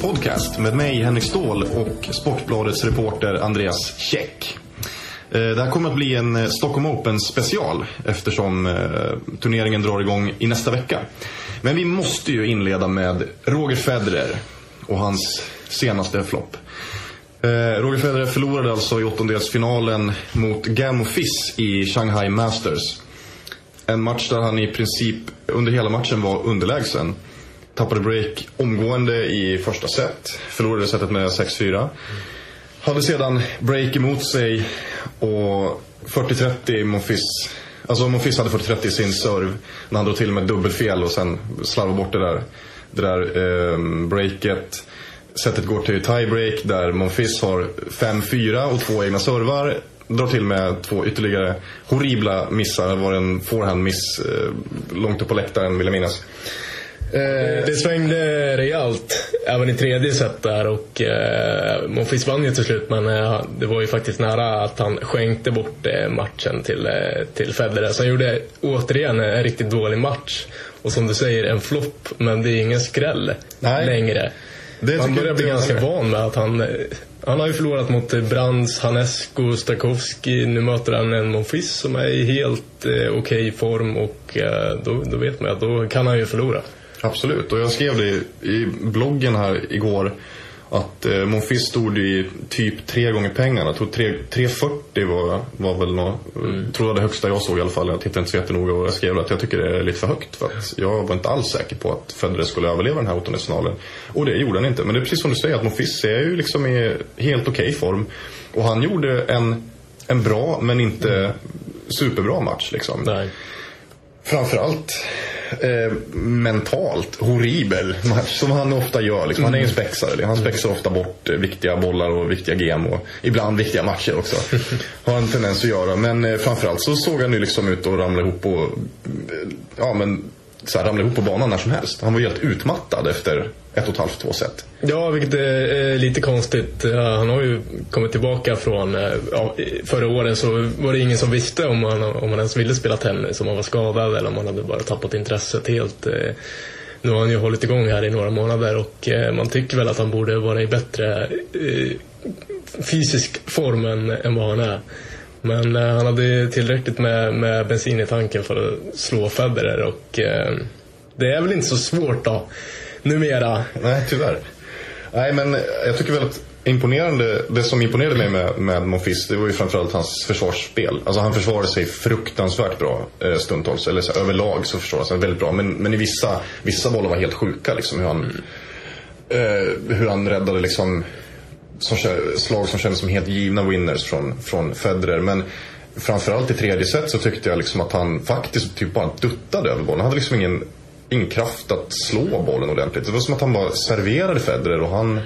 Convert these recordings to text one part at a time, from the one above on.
Podcast med mig Henrik Ståhl och Sportbladets reporter Andreas Käck. Eh, det här kommer att bli en eh, Stockholm Open special eftersom eh, turneringen drar igång i nästa vecka. Men vi måste ju inleda med Roger Federer och hans senaste flopp. Roger Federer förlorade alltså i åttondelsfinalen mot Gamo Fiss i Shanghai Masters. En match där han i princip under hela matchen var underlägsen. Tappade break omgående i första set. Förlorade setet med 6-4. Hade sedan break emot sig och 40-30 Monfils. Alltså Monfils hade 40-30 i sin serve. När han drog till med dubbelfel och sen slarvade bort det där, det där eh, breaket. Setet går till tiebreak där Monfils har 5-4 och två egna servar. Drar till med två ytterligare horribla missar. Det var en forehand-miss eh, långt upp på läktaren vill jag minnas. Eh, det svängde rejält även i tredje set där och eh, Monfils vann ju till slut men eh, det var ju faktiskt nära att han skänkte bort eh, matchen till, eh, till Federer. Så han gjorde återigen en riktigt dålig match. Och som du säger, en flopp men det är ingen skräll Nej. längre. Det man börjar bli ganska van med att han... Han har ju förlorat mot Brands, Hanesco, Stakowski. Nu möter han en Monfils som är i helt eh, okej okay form och eh, då, då vet man att då kan han ju förlora. Absolut, och jag skrev det i bloggen här igår att eh, Monfils stod i typ tre gånger pengarna. Jag tror 340 var, var väl något, mm. tror jag det högsta jag såg i alla fall. Jag tittade inte så jättenoga och jag skrev att jag tycker det är lite för högt. För att jag var inte alls säker på att Federer skulle överleva den här åttondelsfinalen. Och det gjorde han inte. Men det är precis som du säger att Monfils är ju liksom i helt okej okay form. Och han gjorde en, en bra men inte mm. superbra match liksom. Nej. Framförallt eh, mentalt horribel match som han ofta gör. Liksom. Han är ju en spexare. Han spexar ofta bort eh, viktiga bollar och viktiga game och ibland viktiga matcher också. Har en tendens att göra. Men eh, framförallt så såg han ju liksom ut och ramla ihop och eh, ja men så här, ramla ihop på banan när som helst. Han var helt utmattad efter ett och ett halvt, två set. Ja, vilket är lite konstigt. Han har ju kommit tillbaka från... Eh, ja, förra året så var det ingen som visste om han, om han ens ville spela tennis, om han var skadad eller om han hade bara tappat intresset helt. Eh, nu har han ju hållit igång här i några månader och eh, man tycker väl att han borde vara i bättre fysisk form än, än vad han är. Men eh, han hade tillräckligt med, med bensin i tanken för att slå Federer och eh, det är väl inte så svårt då, numera. Nej, tyvärr. Nej, men jag tycker väl att imponerande, det som imponerade mig med, med Monfils det var ju framförallt hans försvarsspel. Alltså han försvarade sig fruktansvärt bra eh, stundtals. Eller så, överlag så försvarade han sig väldigt bra. Men, men i vissa, vissa bollar var helt sjuka liksom hur han, mm. eh, hur han räddade liksom som, slag som kändes som helt givna winners från, från Federer. Men framförallt i tredje set så tyckte jag liksom att han faktiskt typ bara duttade över bollen. Han hade liksom ingen, ingen kraft att slå bollen ordentligt. Det var som att han bara serverade Federer och han...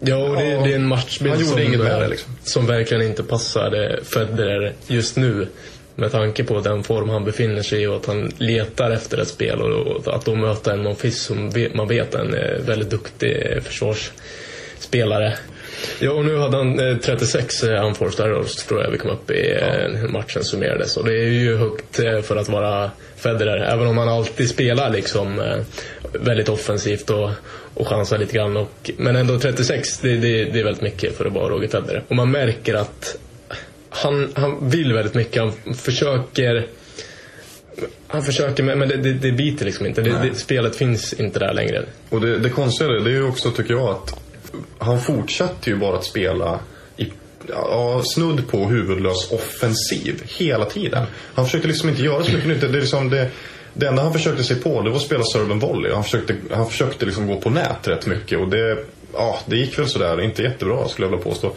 Ja, och det, det är en matchbild som, det, liksom. som verkligen inte passade Federer just nu. Med tanke på den form han befinner sig i och att han letar efter ett spel och, att då möta en Monfils som man vet är en väldigt duktig försvarsspelare. Ja, och nu hade han 36 eh, unforced errors tror jag vi kom upp i. Eh, matchen summerades. Och det är ju högt eh, för att vara Federer. Även om han alltid spelar liksom väldigt offensivt och, och chansar lite grann. Och, men ändå 36, det, det, det är väldigt mycket för att vara Roger Federer. Och man märker att han, han vill väldigt mycket. Han försöker han försöker men det, det, det biter liksom inte. Det, det, spelet finns inte där längre. Och det, det konstiga det är ju också tycker jag att han fortsatte ju bara att spela i ja, snudd på huvudlös offensiv hela tiden. Han försökte liksom inte göra så mycket nytt. Det, är liksom det, det enda han försökte sig på det var att spela serve volley. Han försökte, han försökte liksom gå på nät rätt mycket och det, ja, det gick väl sådär. Inte jättebra skulle jag vilja påstå.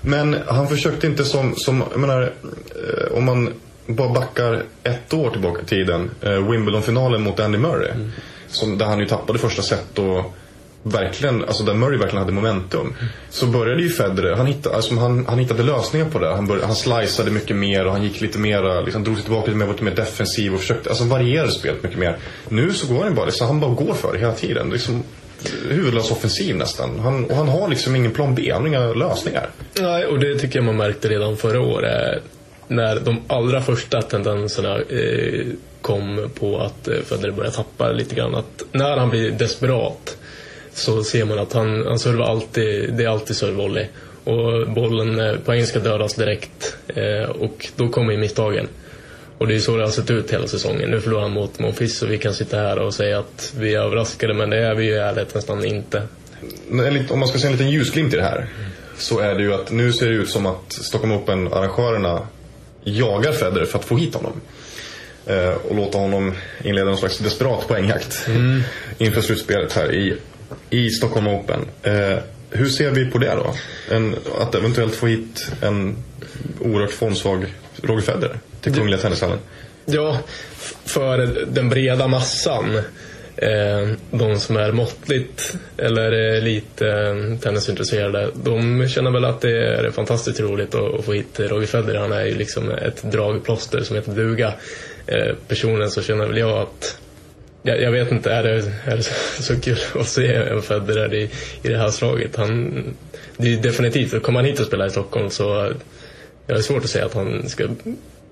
Men han försökte inte som, som jag menar, eh, om man bara backar ett år tillbaka i tiden. Eh, Wimbledon-finalen mot Andy Murray. Mm. Som, där han ju tappade första set och verkligen, alltså där Murray verkligen hade momentum. Så började ju Federer, han hittade, alltså han, han hittade lösningar på det. Han, började, han sliceade mycket mer och han gick lite mer, liksom, drog sig tillbaka lite mer, var lite mer defensiv och försökte, alltså varierade spelet mycket mer. Nu så går han bara, liksom, han bara går för det hela tiden. Liksom, huvudlös offensiv nästan. Han, och han har liksom ingen plan B, han har inga lösningar. Nej, och det tycker jag man märkte redan förra året. När de allra första tendenserna eh, kom på att eh, Federer började tappa lite grann. Att när han blir desperat så ser man att han, han servar alltid, det är alltid servevolley. Och bollen eh, på engelska dödas direkt eh, och då kommer misstagen. Och det är så det har sett ut hela säsongen. Nu förlorar han mot Monfils och vi kan sitta här och säga att vi är överraskade men det är vi ju i ärlighet nästan inte. Om man ska se en liten ljusglimt i det här så är det ju att nu ser det ut som att Stockholm Open-arrangörerna jagar Federer för att få hit honom. Eh, och låta honom inleda en slags desperat poängjakt mm. inför slutspelet här i, i Stockholm Open. Eh, hur ser vi på det då? En, att eventuellt få hit en oerhört formsvag Roger Federer till Kungliga Tennishallen? Ja, för den breda massan. Eh, de som är måttligt eller lite eh, tennisintresserade, de känner väl att det är fantastiskt roligt att få hit Roger Federer. Han är ju liksom ett dragplåster som heter duga. Eh, personligen så känner väl jag att jag, jag, vet inte, är det, är det så, kul att se en Federer i, i det här slaget? Han, det är definitivt, kommer han hit och spelar i Stockholm så jag är svårt att säga att han ska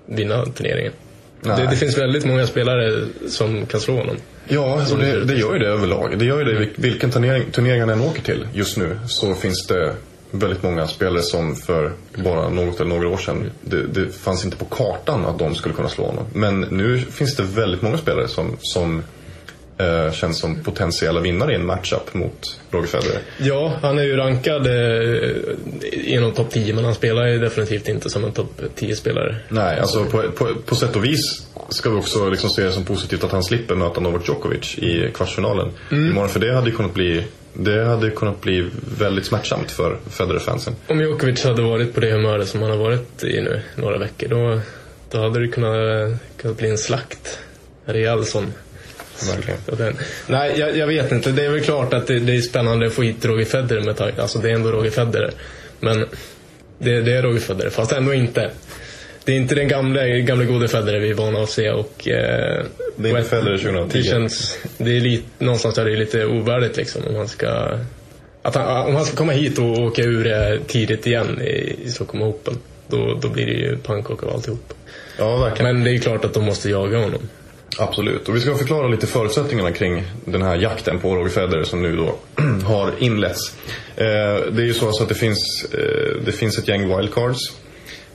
vinna turneringen. Det, det, finns väldigt många spelare som kan slå honom. Ja, det, det, gör ju det överlag. Det gör ju det vilken turnering, turnering han än åker till just nu så finns det väldigt många spelare som för bara något eller några år sedan, det, det fanns inte på kartan att de skulle kunna slå honom. Men nu finns det väldigt många spelare som, som eh, känns som potentiella vinnare i en matchup mot Roger Federer. Ja, han är ju rankad eh, inom topp 10 men han spelar ju definitivt inte som en topp 10-spelare. Nej, alltså på, på, på sätt och vis ska vi också liksom se det som positivt att han slipper möta Novak Djokovic i kvartsfinalen mm. imorgon. För det hade ju kunnat bli det hade kunnat bli väldigt smärtsamt för Federer-fansen. Om Djokovic hade varit på det humöret som han har varit i nu några veckor då, då hade det kunnat, kunnat bli en slakt. En rejäl sån. Verkligen. Nej, jag, jag, vet inte. Det är väl klart att det, det är spännande att få hit Roger Federer med Alltså det är ändå Roger Federer. Men det, det är Roger Federer, fast ändå inte. Det är inte den gamla, gamla gode Federer vi är vana att se. Och, eh, det är inte Federer 2010. Det känns, det är lite, någonstans är det lite ovärdigt liksom om han ska att han, om han ska komma hit och åka ur tidigt igen i, i Stockholm Open. Då, då blir det ju pannkaka av alltihop. Ja, verkligen. Men det är klart att de måste jaga honom. Absolut, och vi ska förklara lite förutsättningarna kring den här jakten på Roger Federer som nu då har inletts. Eh, det är ju så att det finns, eh, det finns ett gäng wildcards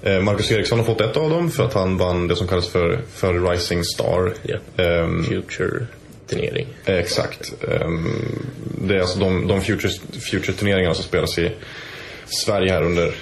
Eh, Marcus Eriksson har fått ett av dem för att han vann det som kallas för, för Rising Star. Yeah. Um, Future-turnering. Exakt. Um, det är alltså de, de Future-turneringarna som spelas i Sverige här under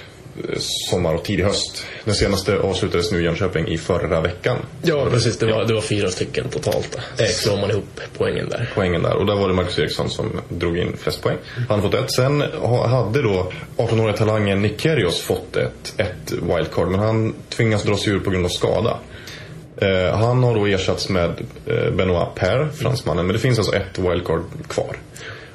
sommar och tidig höst. Den senaste avslutades nu i Jönköping i förra veckan. Ja, precis. Det var, det var fyra stycken totalt. Så man ihop poängen där. Poängen där. Och där var det Marcus Eriksson som drog in flest poäng. Han har fått ett. Sen hade då 18-åriga talangen Nick Kyrgios fått ett, ett wildcard. Men han tvingas dra sig ur på grund av skada. Eh, han har då ersatts med eh, Benoit Per, fransmannen. Men det finns alltså ett wildcard kvar.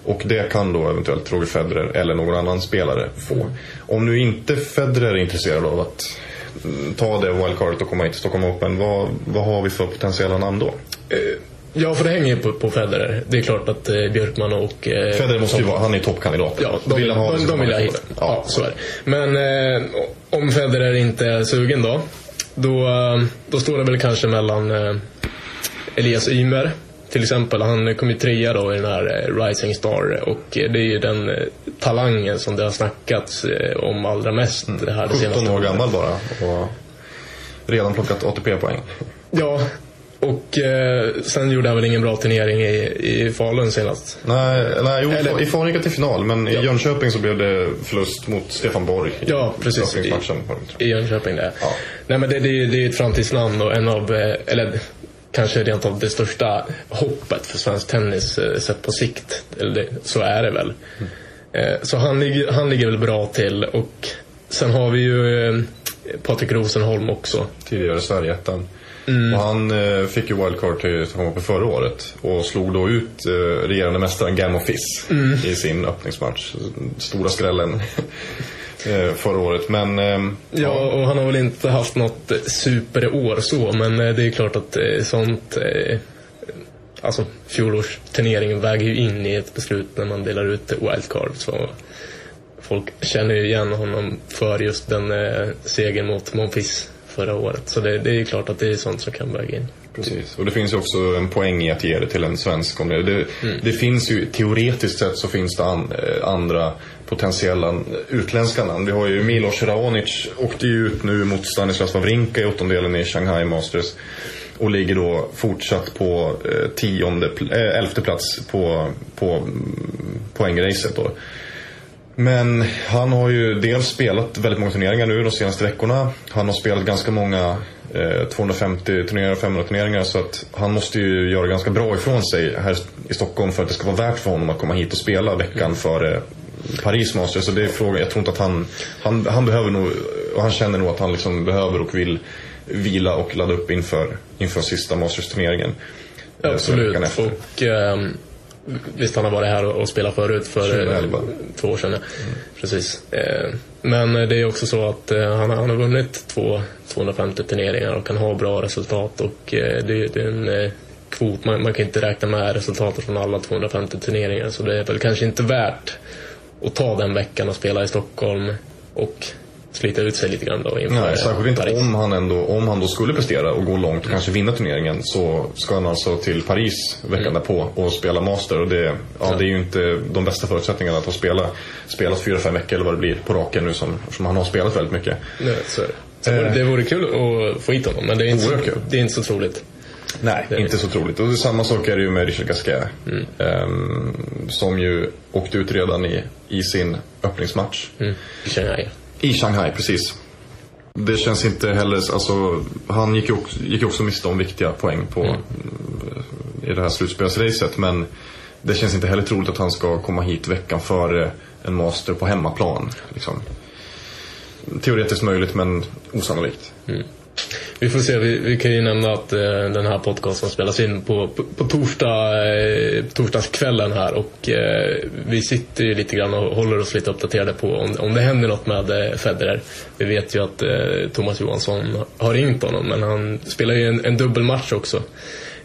Och det kan då eventuellt Roger Federer eller någon annan spelare få. Om nu inte Federer är intresserad av att mm, ta det wildcardet och komma hit till Stockholm Open, vad, vad har vi för potentiella namn då? Eh, ja, för det hänger ju på, på Federer. Det är klart att eh, Björkman och... Eh, Federer måste ju vara, han är toppkandidat. Ja, de vill, ha de, de vill ha hit. Ja, ja, så är det. Men eh, om Federer inte är sugen då, då, eh, då står det väl kanske mellan eh, Elias Ymer till exempel, han kom ju trea då i den här eh, Rising Star och det är ju den eh, talangen som det har snackats eh, om allra mest mm. det här det 17 år gammal bara och redan plockat ATP-poäng. Ja, och eh, sen gjorde han väl ingen bra turnering i, i Falun senast? Nej, nej jo, Eller, i Falun gick till final men ja. i Jönköping så blev det förlust mot Stefan Borg. Ja, precis. I, I Jönköping där. Ja. Nej men det, det, det är ett framtidsnamn och en av, eller kanske rent av det största hoppet för svensk tennis eh, sett på sikt. Eller så är det väl. Mm. Så han, ligger, han ligger väl bra till och sen har vi ju eh, Patrik Rosenholm också. Tidigare Sverigeettan. Mm. Och han eh, fick ju wildcard till Stockholm förra året och slog då ut eh, regerande mästaren Gamma Fiss mm. i sin öppningsmatch. Stora skrällen. Eh, förra året. Men, eh, ja, och han har väl inte haft något superår så, men eh, det är klart att sånt Alltså fjolårsturneringen väger ju in i ett beslut när man delar ut wildcard. Så folk känner ju igen honom för just den segern mot Monfils förra året. Så det, det är ju klart att det är sånt som kan väga in. Precis, och det finns ju också en poäng i att ge det till en svensk. Om det, det, mm. det finns ju, teoretiskt sett så finns det an, eh, andra potentiella utländska namn. Vi har ju Milos Raonic, åkte ju ut nu mot Stanislas Wawrinka i åttondelen i Shanghai Masters. Och ligger då fortsatt på eh, tionde, äh, elfte plats på, på mm, poängracet då. Men han har ju dels spelat väldigt många turneringar nu de senaste veckorna. Han har spelat ganska många eh, 250 turneringar och 500 turneringar så att han måste ju göra ganska bra ifrån sig här i Stockholm för att det ska vara värt för honom att komma hit och spela veckan mm. före Paris Masters. Så det är frågan, jag tror inte att han, han, han behöver nog, och han känner nog att han liksom behöver och vill vila och ladda upp inför, inför sista Masters-turneringen. Eh, Absolut. Och, eh, Visst, han har varit här och spelat förut för 2011. Eh, två år sedan. Mm. Precis. Eh, men det är också så att eh, han, han har vunnit två 250 turneringar och kan ha bra resultat och det, det är en kvot. Man, man, kan inte räkna med resultatet från alla 250 turneringar så det är väl kanske inte värt att ta den veckan och spela i Stockholm och slita ut sig lite grann då inför Nej, särskilt inte Paris. om han, ändå, om han då skulle prestera och gå långt och kanske vinna turneringen så ska han alltså till Paris veckan mm. därpå och spela Master. Och det, ja, ja. det är ju inte de bästa förutsättningarna att ha spela, spelat fyra, fem veckor eller vad det blir på raken nu som, som han har spelat väldigt mycket. Nej, så är det. Så eh. det vore kul att få hit honom men det är inte, så, det är inte så troligt. Nej, det inte så troligt. Och samma sak är det ju med Richard Gasquet. Mm. Um, som ju åkte ut redan i, i sin öppningsmatch. Mm. Shanghai. I Shanghai, precis. Det känns inte heller, alltså han gick ju också, gick också miste om viktiga poäng på, mm. i det här slutspelsracet. Men det känns inte heller troligt att han ska komma hit veckan före en master på hemmaplan. Liksom. Teoretiskt möjligt men osannolikt. Vi får se, vi, vi kan ju nämna att eh, den här podcasten spelas in på, på, på torsdag, eh, torsdagskvällen här och eh, vi sitter ju lite grann och håller oss lite uppdaterade på om, om det händer något med eh, Federer. Vi vet ju att eh, Thomas Johansson har ringt honom men han spelar ju en, en dubbelmatch också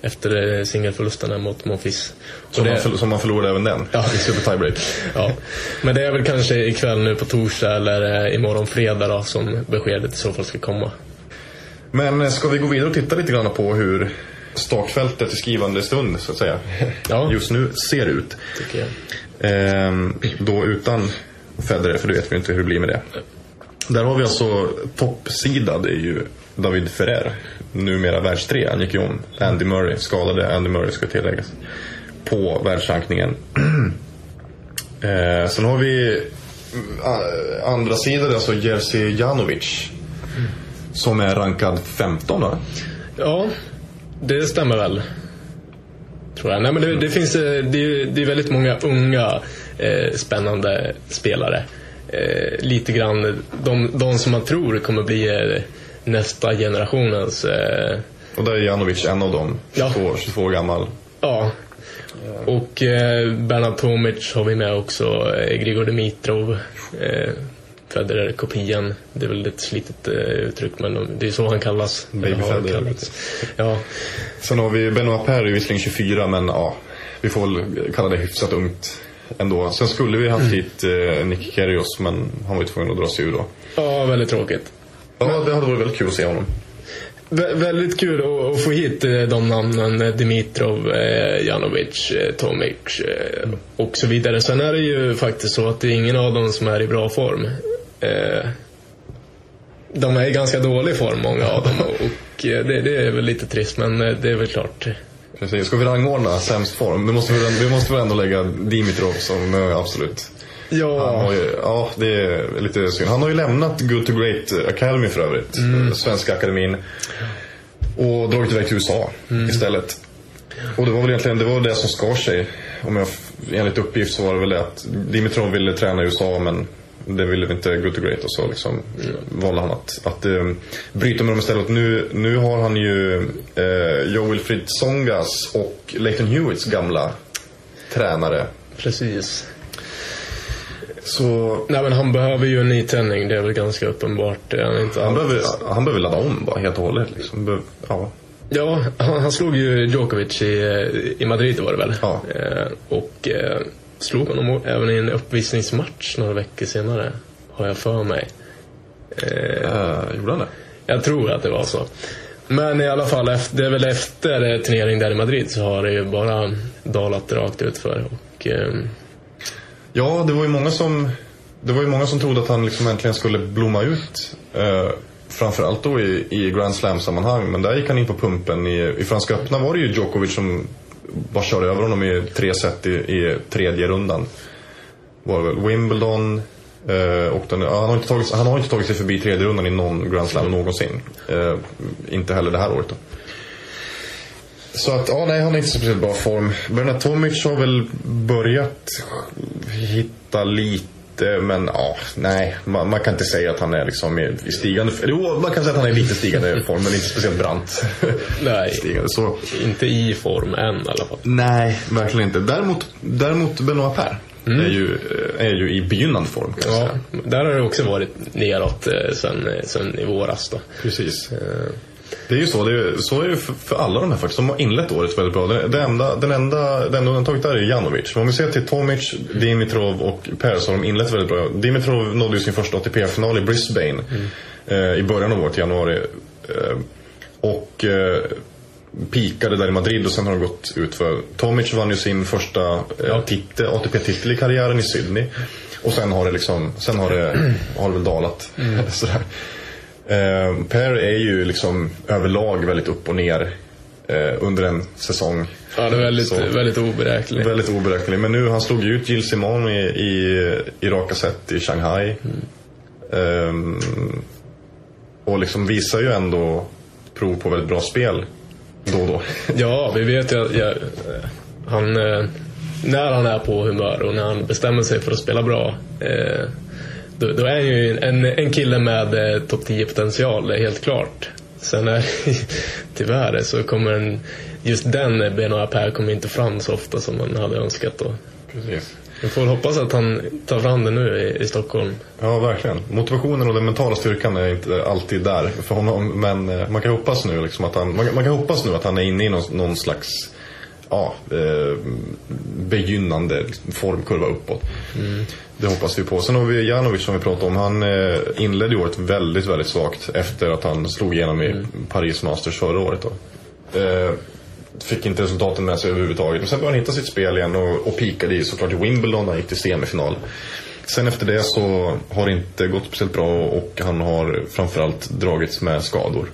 efter eh, singelförlusten mot Monfils. Som, det... man som man förlorade även den ja. i Super Tiebreak. ja. Men det är väl kanske ikväll nu på torsdag eller imorgon fredag då, som beskedet i så fall ska komma. Men eh, ska vi gå vidare och titta lite grann på hur startfältet i skrivande stund så att säga ja. just nu ser ut. Tycker jag. Ehm, då utan Federer, för det vet vi inte hur det blir med det. Där har vi alltså toppsida, det är ju David Ferrer. Numera världstrea. Han gick ju om Andy Murray, skadade Andy Murray ska tilläggas. På världsrankningen. ehm, sen har vi eh, andra sidan, alltså Jerzy Janovic. Som är rankad 15 va? Ja, det stämmer väl. Tror jag. Nej, men det, det finns, eh, det, det, är väldigt många unga eh, spännande spelare. Eh, lite grann de, de som man tror kommer bli eh, nästa generationens... Eh, och där är Janovic en av dem, 22, ja. 22 år gammal. Ja. Och eh, Bernard Tomic har vi med också, Grigor Dimitrov. Federer-kopian. Det är väl ett slitet uh, uttryck men det är så han kallas. Baby Federer. Ja. Sen har vi Benoit Paire, visserligen 24 men ja, vi får väl kalla det hyfsat ungt ändå. Sen skulle vi haft mm. hit uh, Nick Kyrgios men han var ju tvungen att dra sig ur då. Ja, väldigt tråkigt. Ja, det hade varit väldigt kul att se honom. Vä väldigt kul att, få hit eh, de namnen. Dimitrov, eh, Janovic, eh, Tomic eh, och så vidare. Sen är det ju faktiskt så att det är ingen av dem som är i bra form. Eh, de är i ganska dålig form, många av dem. Och eh, det, det, är väl lite trist, men eh, det är väl klart. Precis. Ska vi rangordna sämst form? Vi måste, väl, vi måste väl ändå lägga Dimitrov som absolut. Ja. Ju, ja, det är lite synd. Han har ju lämnat Good to Great Academy för övrigt. Mm. Svenska akademin. Och dragit iväg till USA mm. istället. Och det var väl egentligen det, var det som skar sig. Om jag, enligt uppgift så var det väl det att Dimitrov ville träna i USA men det ville vi inte Good to Great och så liksom valde han att, att uh, bryta med dem istället. Nu, nu har han ju uh, Joe Wilfried Songas och Leighton Hewitts gamla tränare. Precis. Så... Nej men han behöver ju en nytändning, det är väl ganska uppenbart. Han, inte han, behöver, han behöver ladda om bara helt och hållet. Liksom. Behöver, ja. Ja, han, han, slog ju Djokovic i, i Madrid var det väl. Ja. Eh, och eh, slog honom även i en uppvisningsmatch några veckor senare, har jag för mig. Eh, uh, gjorde han det? Jag tror att det var så. Men i alla fall, det är väl efter turneringen där i Madrid så har det ju bara dalat rakt utför. Och, eh... Ja, det var ju många som det var ju många som trodde att han liksom äntligen skulle blomma ut. Eh, framförallt då i, i Grand Slam-sammanhang. Men där gick han in på pumpen. I, I Franska öppna var det ju Djokovic som bara körde över honom i tre set i, i tredje rundan. Var väl Wimbledon. Eh, och den, han, har inte tagit, han har inte tagit sig förbi tredje rundan i någon Grand Slam någonsin. Eh, inte heller det här året då. Så att, ja nej han är inte så speciellt bra form. Bernard Tomic har väl börjat hitta lite men ja, nej. Man, man, kan inte säga att han är liksom i stigande... Jo, man kan säga att han är lite stigande form, men inte speciellt brant. Nej, stigande, så. inte i form än i alla fall. Nej, verkligen inte. Däremot, däremot Benoit Per. Mm. Är, ju, är ju i begynnande form. Kan ja, där har det också varit neråt eh, sen, sen i våras. Då. Precis. Uh. Det är ju så. Det är, så är det för, för alla de här faktiskt. De har inlett året väldigt bra. Det, det enda, den enda, det enda undantaget där är Janovic. Men om vi ser till Tomic, Dimitrov och Per så har de inlett väldigt bra. Dimitrov nådde ju sin första ATP-final i Brisbane mm. eh, i början av året, i januari. Eh, och eh, pikade där i Madrid och sen har de gått ut för Tomic vann ju sin första eh, ja. ATP-titel i karriären i Sydney. Och sen har det liksom, sen har det, har det väl dalat. Mm. Sådär. Eh, per är ju liksom överlag väldigt upp och ner eh, under en säsong. Ja, det är väldigt, Så, väldigt oberäknelig. Väldigt oberäknelig. Men nu, han slog ju ut Jill Simon i, i, i raka set i Shanghai. Mm. Eh, och liksom visar ju ändå prov på väldigt bra spel då och då. Ja, vi vet ju att ja, han, eh, när han är på humör och när han bestämmer sig för att spela bra eh, då, då är han ju en, en kille med eh, topp 10 potential, det är helt klart. Sen är tyvärr så kommer en, just den Benoit Per kommer inte fram så ofta som man hade önskat. Då. Precis. Vi får hoppas att han tar fram det nu i, i, Stockholm. Ja, verkligen. Motivationen och den mentala styrkan är inte alltid där för honom. Men eh, man kan hoppas nu, liksom att, han, man, man, kan hoppas nu att han är inne i någon, någon slags ja, eh, begynnande formkurva uppåt. Mm. Det hoppas vi på. Sen har vi Janovic som vi pratade om. Han eh, inledde året väldigt, väldigt svagt efter att han slog igenom i mm. Paris Masters förra året. Eh, fick inte resultaten med sig överhuvudtaget. Men sen började han hitta sitt spel igen och, och pikade i såklart i Wimbledon när han gick till semifinal. Sen efter det så har det inte gått speciellt bra och han har framförallt dragits med skador.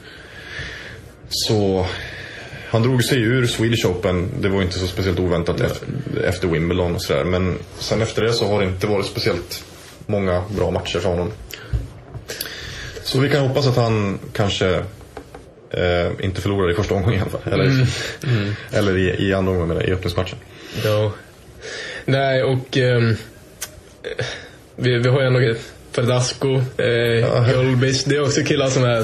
Så han drog sig ur Swedish Open. Det var inte så speciellt oväntat efter, efter Wimbledon och sådär. Men sen efter det så har det inte varit speciellt många bra matcher för honom. Så vi kan hoppas att han kanske eh, inte förlorar i första omgången i alla fall. Eller, mm. Mm. eller i, i andra omgången, i öppningsmatchen. Ja. Nej, och eh, vi, vi har ju ändå Verdasco, eh, ja. Gulbis. Det är också killar som är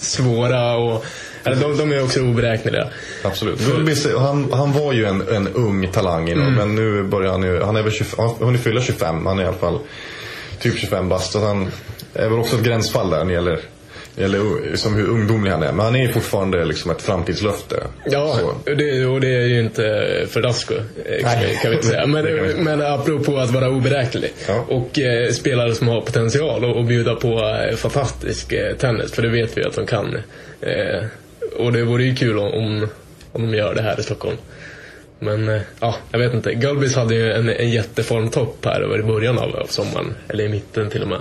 svåra och eller de, de är också oberäkneliga. Absolut. Gulbis, han, han var ju en, en ung talang innan, mm. men nu börjar han ju, han är väl 25, han hunnit fylla 25, han är i alla fall typ 25 bast. Så han är väl också ett gränsfall där när det gäller eller som hur ungdomlig han är. Men han är fortfarande liksom ett framtidslöfte. Ja, det, och det är ju inte Verdasco. Eh, kan vi inte säga. Men, men apropå att vara oberäknelig. Ja. Och eh, spelare som har potential och, och bjuda på eh, fantastisk eh, tennis. För det vet vi att de kan. Eh, och det vore ju kul om, om de gör det här i Stockholm. Men eh, ja, jag vet inte. Gulbis hade ju en, en jätteformtopp här över i början av, av sommaren. Eller i mitten till och med.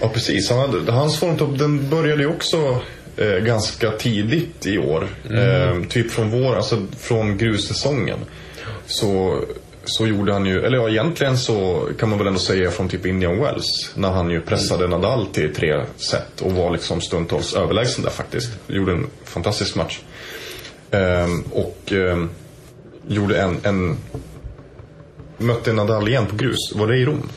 Ja, precis. Han hade, hans formtopp den började ju också eh, ganska tidigt i år. Mm. Eh, typ från vår, alltså från grussäsongen. Så, så gjorde han ju, eller ja egentligen så kan man väl ändå säga från typ Indian Wells. När han ju pressade mm. Nadal till tre set och var liksom stundtals överlägsen där faktiskt. Gjorde en fantastisk match. Eh, och eh, gjorde en, en mötte Nadal igen på grus. Var det i Rom?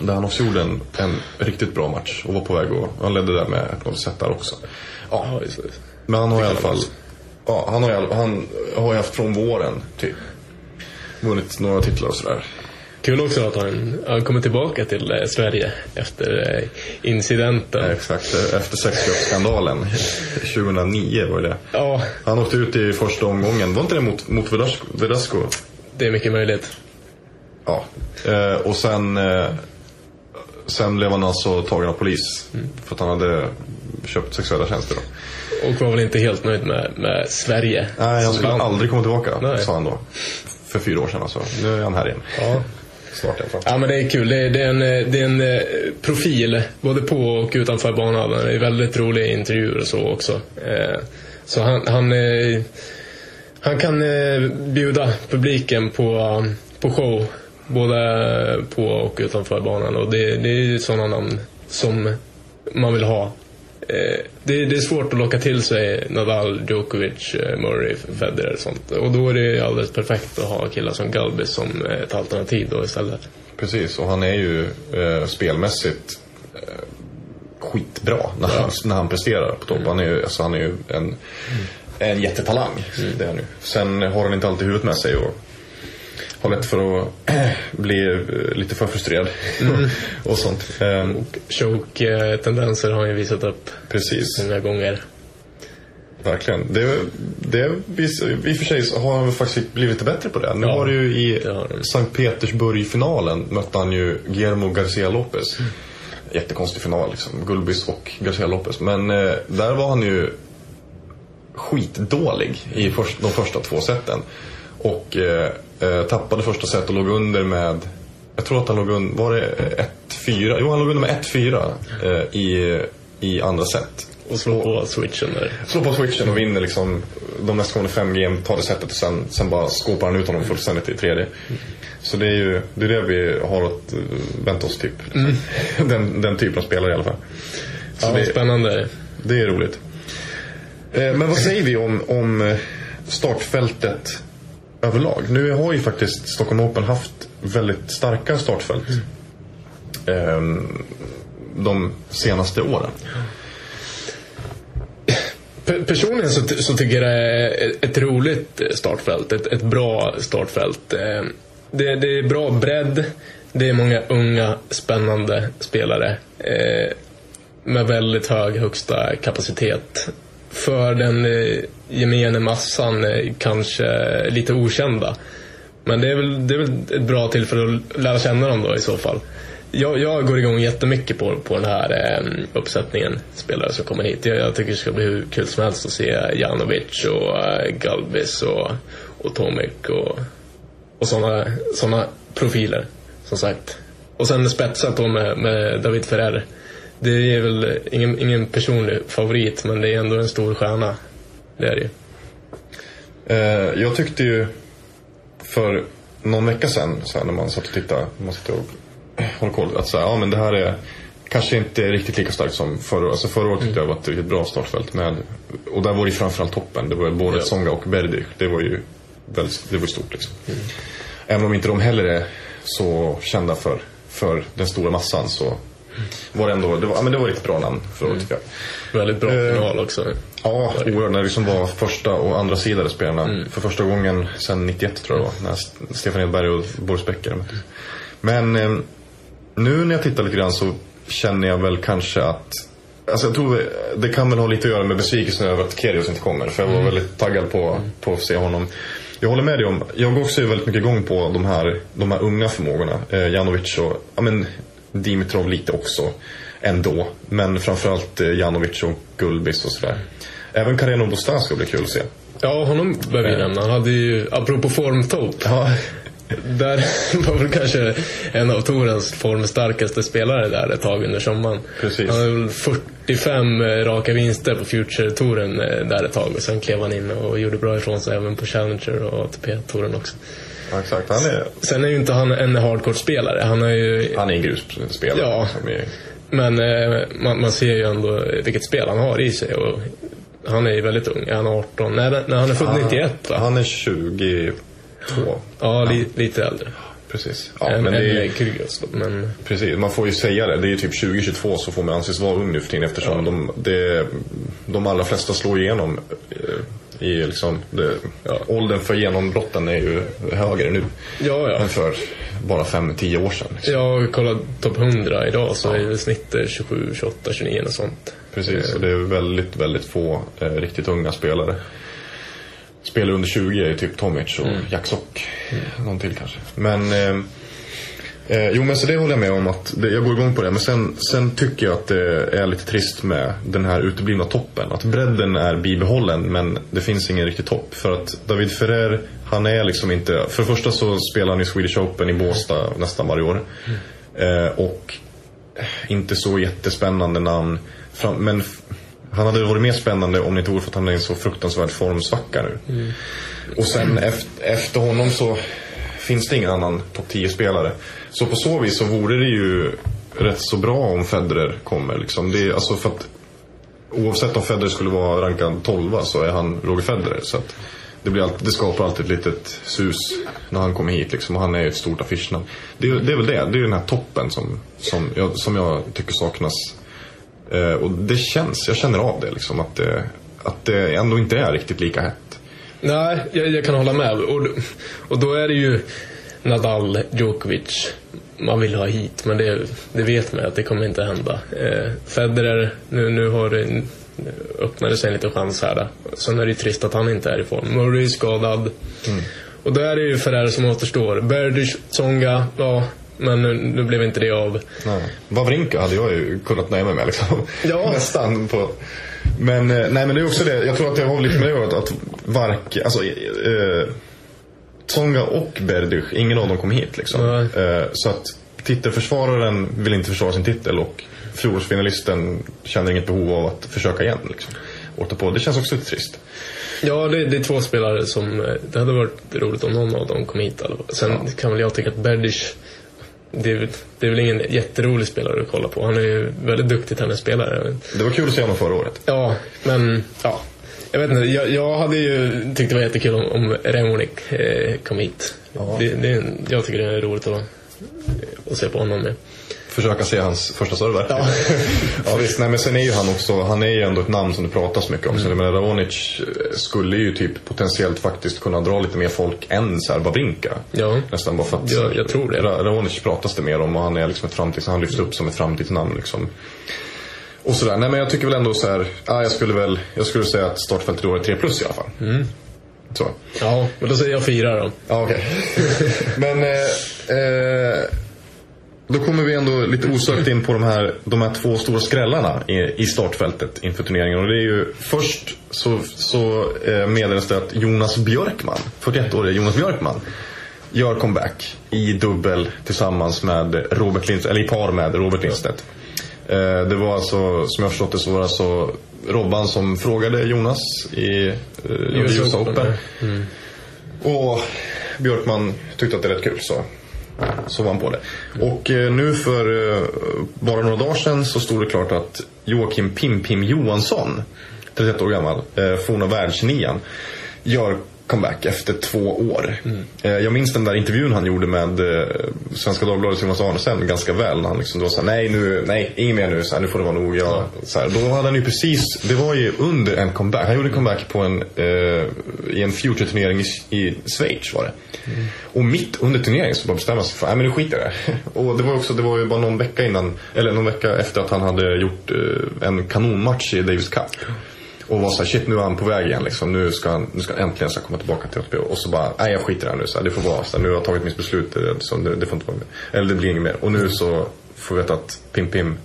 Där han också gjorde en, en riktigt bra match och var på väg att... Han ledde där med ett 0 set där också. Ja, men han har i alla fall... Ja, han har, han har ju haft från våren, typ. Vunnit några titlar och sådär. Kul också att han, han kommer tillbaka till eh, Sverige efter eh, incidenten. Ja, exakt, efter sexköpsskandalen 2009 var det Ja. Han åkte ut i första omgången. Var inte det mot, mot Verdasco? Det är mycket möjligt. Ja, eh, och sen sen blev han alltså tagen av polis. Mm. För att han hade köpt sexuella tjänster. Då. Och var väl inte helt nöjd med, med Sverige. Nej, han skulle aldrig komma tillbaka, Nej. sa han då. För fyra år sedan alltså. Nu är han här igen. Ja. Snart i alla fall. Ja men det är kul. Det är, det är, en, det är en eh, profil både på och utanför banan. Det är väldigt roliga intervjuer och så också. Eh, Så han, han, eh, han kan bjuda publiken på, på show. Både på och utanför banan. Och det, det är ju sådana namn som man vill ha. Eh, Det, det är svårt att locka till sig Nadal, Djokovic, eh, Murray, Federer och sånt. Och då är det alldeles perfekt att ha killar som Galbis som ett alternativ då istället. Precis, och han är ju eh, spelmässigt eh, skitbra när, han, när han presterar på topp. Han är ju, alltså, han är ju en, en jättetalang. Det är ju. Sen har han inte alltid huvudet med sig och har lätt för att bli eh, lite för frustrerad. och sånt. Eh, Choke-tendenser har han ju visat upp precis, många gånger. verkligen. Det, det, vis- I och för sig har han faktiskt blivit lite bättre på det. Nu Ja, var det ju i det. Sankt Petersburg-finalen mötte han ju Guillermo Garcia Lopez. Jättekonstig final liksom. Gulbis och Garcia Lopez. Men eh, där var han ju skitdålig i först, de första två seten. Och eh, eh, tappade första set och låg under med, jag tror att han låg under, var det 1-4? Jo, han låg under med 1-4 eh, i, i andra set. Och slå på switchen där. Slår på switchen och vinner liksom de nästkommande fem game, tar det setet och sen, sen bara skåpar han ut honom fullständigt i tredje. Så det är ju det, är det vi har att eh, vänta oss typ. Den, den typen av spelare i alla fall. Så Ja, det, spännande. det är roligt. Eh, Men vad säger vi om, om eh, startfältet överlag? Nu har ju faktiskt Stockholm Open haft väldigt starka startfält eh, de senaste åren. Pe- Personligen så, så tycker jag det är ett roligt startfält. Ett, ett bra startfält. Eh, Det, det är bra bredd. Det är många unga, spännande spelare. eh, Med väldigt hög högsta kapacitet. För den eh, gemene massan eh, kanske lite okända. Men det är, väl, det är väl ett bra tillfälle att lära känna dem då i så fall. Jag, jag går igång jättemycket på, på den här eh, uppsättningen spelare som kommer hit. Jag, jag tycker det ska bli hur kul som helst att se Janovic och eh, Galbis och, och Tomek och, och sådana såna profiler. Som sagt. Och sen spetsat då med, med David Ferrer. Det är väl ingen, ingen personlig favorit men det är ändå en stor stjärna. Det är det ju. Eh, jag tyckte ju för någon vecka sedan så här, när man satt och tittade, man satt och håller koll, att så här, ja men det här är kanske inte riktigt lika starkt som förra året. Alltså förra året tyckte jag var ett riktigt bra startfält. Med, och där var det ju framförallt toppen. Det var både Ja. Tsonga och Berdych. Det var ju väldigt, det var ju stort liksom. Även om inte de heller är så kända för, för den stora massan så var det ändå, det var, men det var ett bra namn förra året tycker jag. Väldigt bra Eh, final också. Ja, oerhört. När det liksom var första och andra sidade spelarna. För första gången sedan 91 tror jag var. När St- Stefan Edberg och Boris Becker möttes. Men eh, nu när jag tittar lite grann så känner jag väl kanske att Alltså jag tror det kan väl ha lite att göra med besvikelsen över att Kyrgios inte kommer. För jag var väldigt taggad på, på att se honom. Jag håller med dig om, jag går också väldigt mycket igång på de här, de här unga förmågorna. Eh, Janovic och, ja men Dimitrov lite också ändå. Men framförallt eh, Janovic och Gulbis och sådär. Även Carreno Busta ska bli kul att se. Ja, honom behöver vi nämna. Han hade ju, apropå formtopp. Ja, Där var väl kanske en av Torens formstarkaste spelare där ett tag under sommaren. Precis. Han hade väl 45 raka vinster på Future-touren eh, där ett tag och sen klev han in och gjorde bra ifrån sig även på Challenger och ATP-touren också. Ja, exakt. Han är, Sen är ju inte han en hardcore-spelare. Han är ju... han är en grusspelare. Ja. Är, Men eh, man, man ser ju ändå vilket spel han har i sig. Och han är ju väldigt ung. Är han 18? Nej, när han är född 91 va? han är 22. Ja, li, lite äldre. Precis. Ja, än men det är, Kyrgios men... Precis, man får ju säga det. Det är typ 2022 så får man anses vara ung nu för tiden eftersom de, det, de allra flesta slår igenom eh, i liksom, det, Ja. åldern för genombrotten är ju högre nu Ja, ja. än för bara 5-10 år sedan. Liksom. Jag har kollat topp 100 idag så är det snittet 27, 28, 29 och sånt. Precis, och det är väldigt, väldigt få eh, riktigt unga spelare. Spelare under 20 är typ Tomic och Jack Sock. Någon till kanske. Men, eh, Eh, jo men så det håller jag med om att det, jag går igång på det. Men sen, sen tycker jag att det är lite trist med den här uteblivna toppen. Att bredden är bibehållen men det finns ingen riktig topp. För att David Ferrer, han är liksom inte... För det första så spelar han i Swedish Open i Båstad nästan varje år. Eh, och inte så jättespännande namn. Fram, men han hade varit mer spännande om det inte vore för att han är i en så fruktansvärd formsvacka nu. Mm. Och sen efter, efter honom så finns det ingen annan topp 10-spelare. Så på så vis så vore det ju rätt så bra om Federer kommer. Liksom. Det, alltså för att, oavsett om Federer skulle vara rankad 12 så är han Roger Federer. Så att det, blir alltid, det skapar alltid ett litet sus när han kommer hit. Liksom, och han är ju ett stort affischnamn. Det, det är väl det. Det är den här toppen som, som, jag, som jag tycker saknas. Eh, och det känns, jag känner av det. Liksom, att, det att det ändå inte är riktigt lika hett. Nej, jag, jag kan hålla med. Och, och då är det ju Nadal, Djokovic man vill ha hit. Men det, det vet man att det kommer inte hända. Eh, Federer, nu, nu har det, öppnade sig en liten chans här. Då. Sen är det ju trist att han inte är i form. Murray är skadad. Mm. Och då är det ju Ferrer som återstår. Berdych, Tsonga, ja. Men nu, nu, blev inte det av. Nej. Wawrinka hade jag ju kunnat nöja mig med liksom. Ja. Nästan på... Men, eh, nej, men det är också det. Jag tror att det har lite med att, att Vark, alltså, eh, Tsonga och Berdych, ingen av dem kom hit liksom. Eh, så att titelförsvararen vill inte försvara sin titel och fjolårsfinalisten känner inget behov av att försöka igen. Liksom. på. Det känns också lite trist. Ja, det, det, är två spelare som... Eh, det hade varit roligt om någon av dem kom hit. Sen ja. kan väl jag tycka att Berdych det är, det är väl ingen jätterolig spelare att kolla på. Han är ju väldigt duktig tennisspelare. Det var kul att se honom förra året. Ja, men ja. Jag vet inte, jag, jag hade ju tyckt det var jättekul om, om Remonik eh, kom hit. Ja. Det, det, jag tycker det är roligt att, att se på honom med. Försöka se hans första server. Ja. ja visst, nej men sen är ju han också, han är ju ändå ett namn som det pratas mycket om. Mm. Så jag menar, Ravonic skulle ju typ potentiellt faktiskt kunna dra lite mer folk än så här Babrinka. Ja. Nästan bara för att ja, jag tror det. Ravonic pratas det mer om och han är liksom ett framtids, han lyfts upp som ett framtidsnamn liksom. Och sådär. Nej men jag tycker väl ändå så här, ja, jag skulle väl, jag skulle säga att startfältet i år är 3 plus i alla fall. Mm. Så. Ja, men då säger jag 4 då. Ja. Okay. men eh, eh, då kommer vi ändå lite osökt in på de här, de här två stora skrällarna i, i startfältet inför turneringen. Och det är ju först så, så eh, meddelas det att Jonas Björkman, 41-åriga Jonas Björkman, gör comeback i dubbel tillsammans med Robert Lindstedt, eller i par med Robert Lindstedt. Eh, det var alltså, som jag förstått det så var det alltså Robban som frågade Jonas i eh, US Open. Mm. Och Björkman tyckte att det är rätt kul så, så var han på det. Och eh, nu för bara några dagar sedan så stod det klart att Joakim Pim-Pim Johansson, 31 år gammal, forna världsnian, gör comeback efter två år. Mm. Jag minns den där intervjun han gjorde med eh, Svenska Dagbladets Jonas Arnesen ganska väl. När han liksom då sa nej, nu, nej, inget mer nu, så här, nu får det vara nog. Jag, så här, då hade han ju precis, det var ju under en comeback. Han gjorde comeback på en, eh, i en Future-turnering i, i Schweiz var det. Mm. Och mitt under turneringen så bara bestämde sig för, nej men nu skiter jag det. Och det var också, det var ju bara någon vecka innan, eller någon vecka efter att han hade gjort eh, en kanonmatch i Davis Cup. Och var såhär, shit nu är han på väg igen liksom. Nu ska han, nu ska han äntligen ska komma tillbaka till ATP. Och så bara, nej jag skiter i det här nu. Så här, det får vara. Så här, nu har jag tagit mitt beslut. Så det, det får inte vara med. Eller det blir inget mer. Och nu så får vi veta att Pim Pim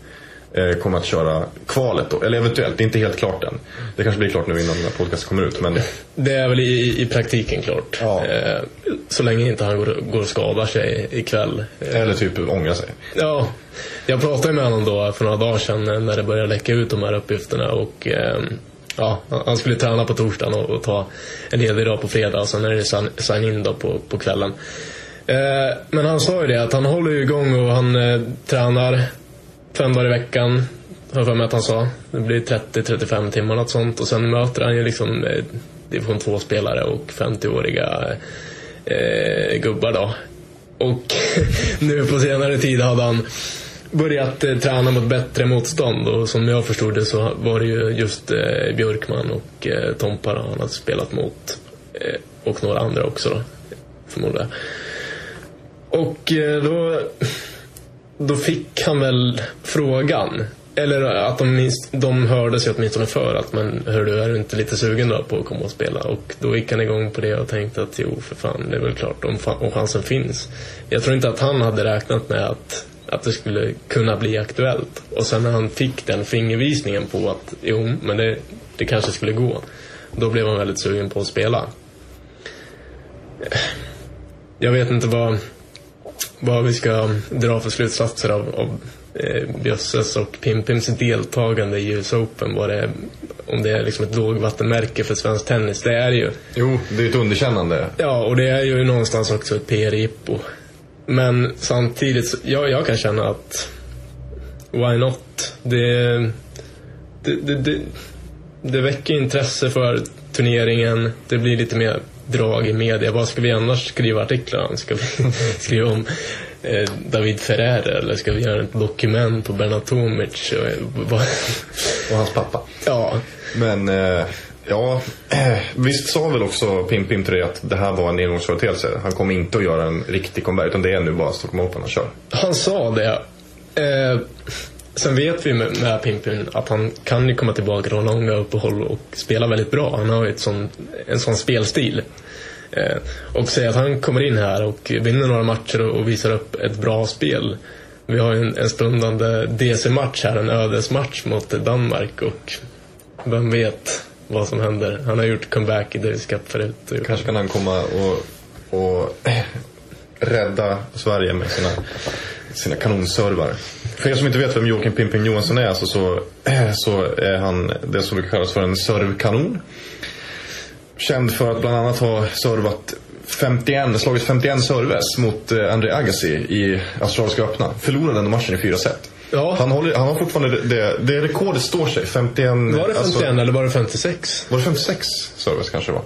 eh, kommer att köra kvalet då. Eller eventuellt, det är inte helt klart än. Det kanske blir klart nu innan den här podcasten kommer ut. Men... Det är väl i, i praktiken klart. Ja. Eh, så länge inte han går, går och skadar sig ikväll. Eh. Eller typ ångrar sig. Ja. Jag pratade med honom då för några dagar sedan när det började läcka ut de här uppgifterna. Och eh, ja, han skulle träna på torsdagen och, och ta en hel dag på fredag och sen är det sign-in då på, på kvällen. Eh, men han sa ju det att han håller igång och han eh, tränar fem dagar i veckan. Har för mig att han sa. Det blir 30-35 timmar något sånt och sen möter han ju liksom eh, division 2-spelare och 50-åriga eh, gubbar då. Och nu på senare tid hade han börjat eh, träna mot bättre motstånd och som jag förstod det så var det ju just eh, Björkman och eh, Tompara han hade spelat mot. Eh, och några andra också då, förmodar Och eh, då, då fick han väl frågan eller att de, minst, de hörde sig åtminstone för att men hör du, är du inte lite sugen då på att komma och spela? Och då gick han igång på det och tänkte att jo, för fan, det är väl klart om, om chansen finns. Jag tror inte att han hade räknat med att, att det skulle kunna bli aktuellt. Och sen när han fick den fingervisningen på att jo, men det, det kanske skulle gå. Då blev han väldigt sugen på att spela. Jag vet inte vad, vad vi ska dra för slutsatser av, av eh, Bjösses och Pimpims deltagande i US Open. Vad det, om det är liksom ett lågvattenmärke för svensk tennis. Det är det ju. Jo, det är ett underkännande. Ja, och det är ju någonstans också ett PR-jippo. Men samtidigt, ja, jag kan känna att why not? Det, det, det, det, det väcker intresse för turneringen. Det blir lite mer drag i media. Vad ska vi annars skriva artiklar om? Ska vi skriva om eh, David Ferrer eller ska vi göra ett dokument på Bernard Tomic? Och, och hans pappa. Ja. Men eh, ja, visst sa väl också Pim Pim till dig att det här var en engångsföreteelse. Han kommer inte att göra en riktig comeback utan det är nu bara Stockholm Open han kör. Han sa det. Eh, Sen vet vi med, med Pimpin att han kan ju komma tillbaka från långa uppehåll och spela väldigt bra. Han har ju ett sån, en sån spelstil. Eh, och säga att han kommer in här och vinner några matcher och, och visar upp ett bra spel. Vi har ju en, en stundande DC-match här, en ödesmatch mot Danmark och vem vet vad som händer. Han har gjort comeback i Davis Cup förut. Kanske kan han komma och, och rädda Sverige med sina, sina kanonservar. För er som inte vet vem Joakim Pimping Johansson är alltså så, så är han det som brukar kallas för en servkanon. Känd för att bland annat ha servat 51, slagit 51 serves mot eh, André Agassi i Australiska öppna. Förlorade den matchen i fyra set. Ja. Han, håller, han har fortfarande det, det rekordet står sig. 51, var det 51 alltså, eller var det 56? Var det 56 serves kanske det var?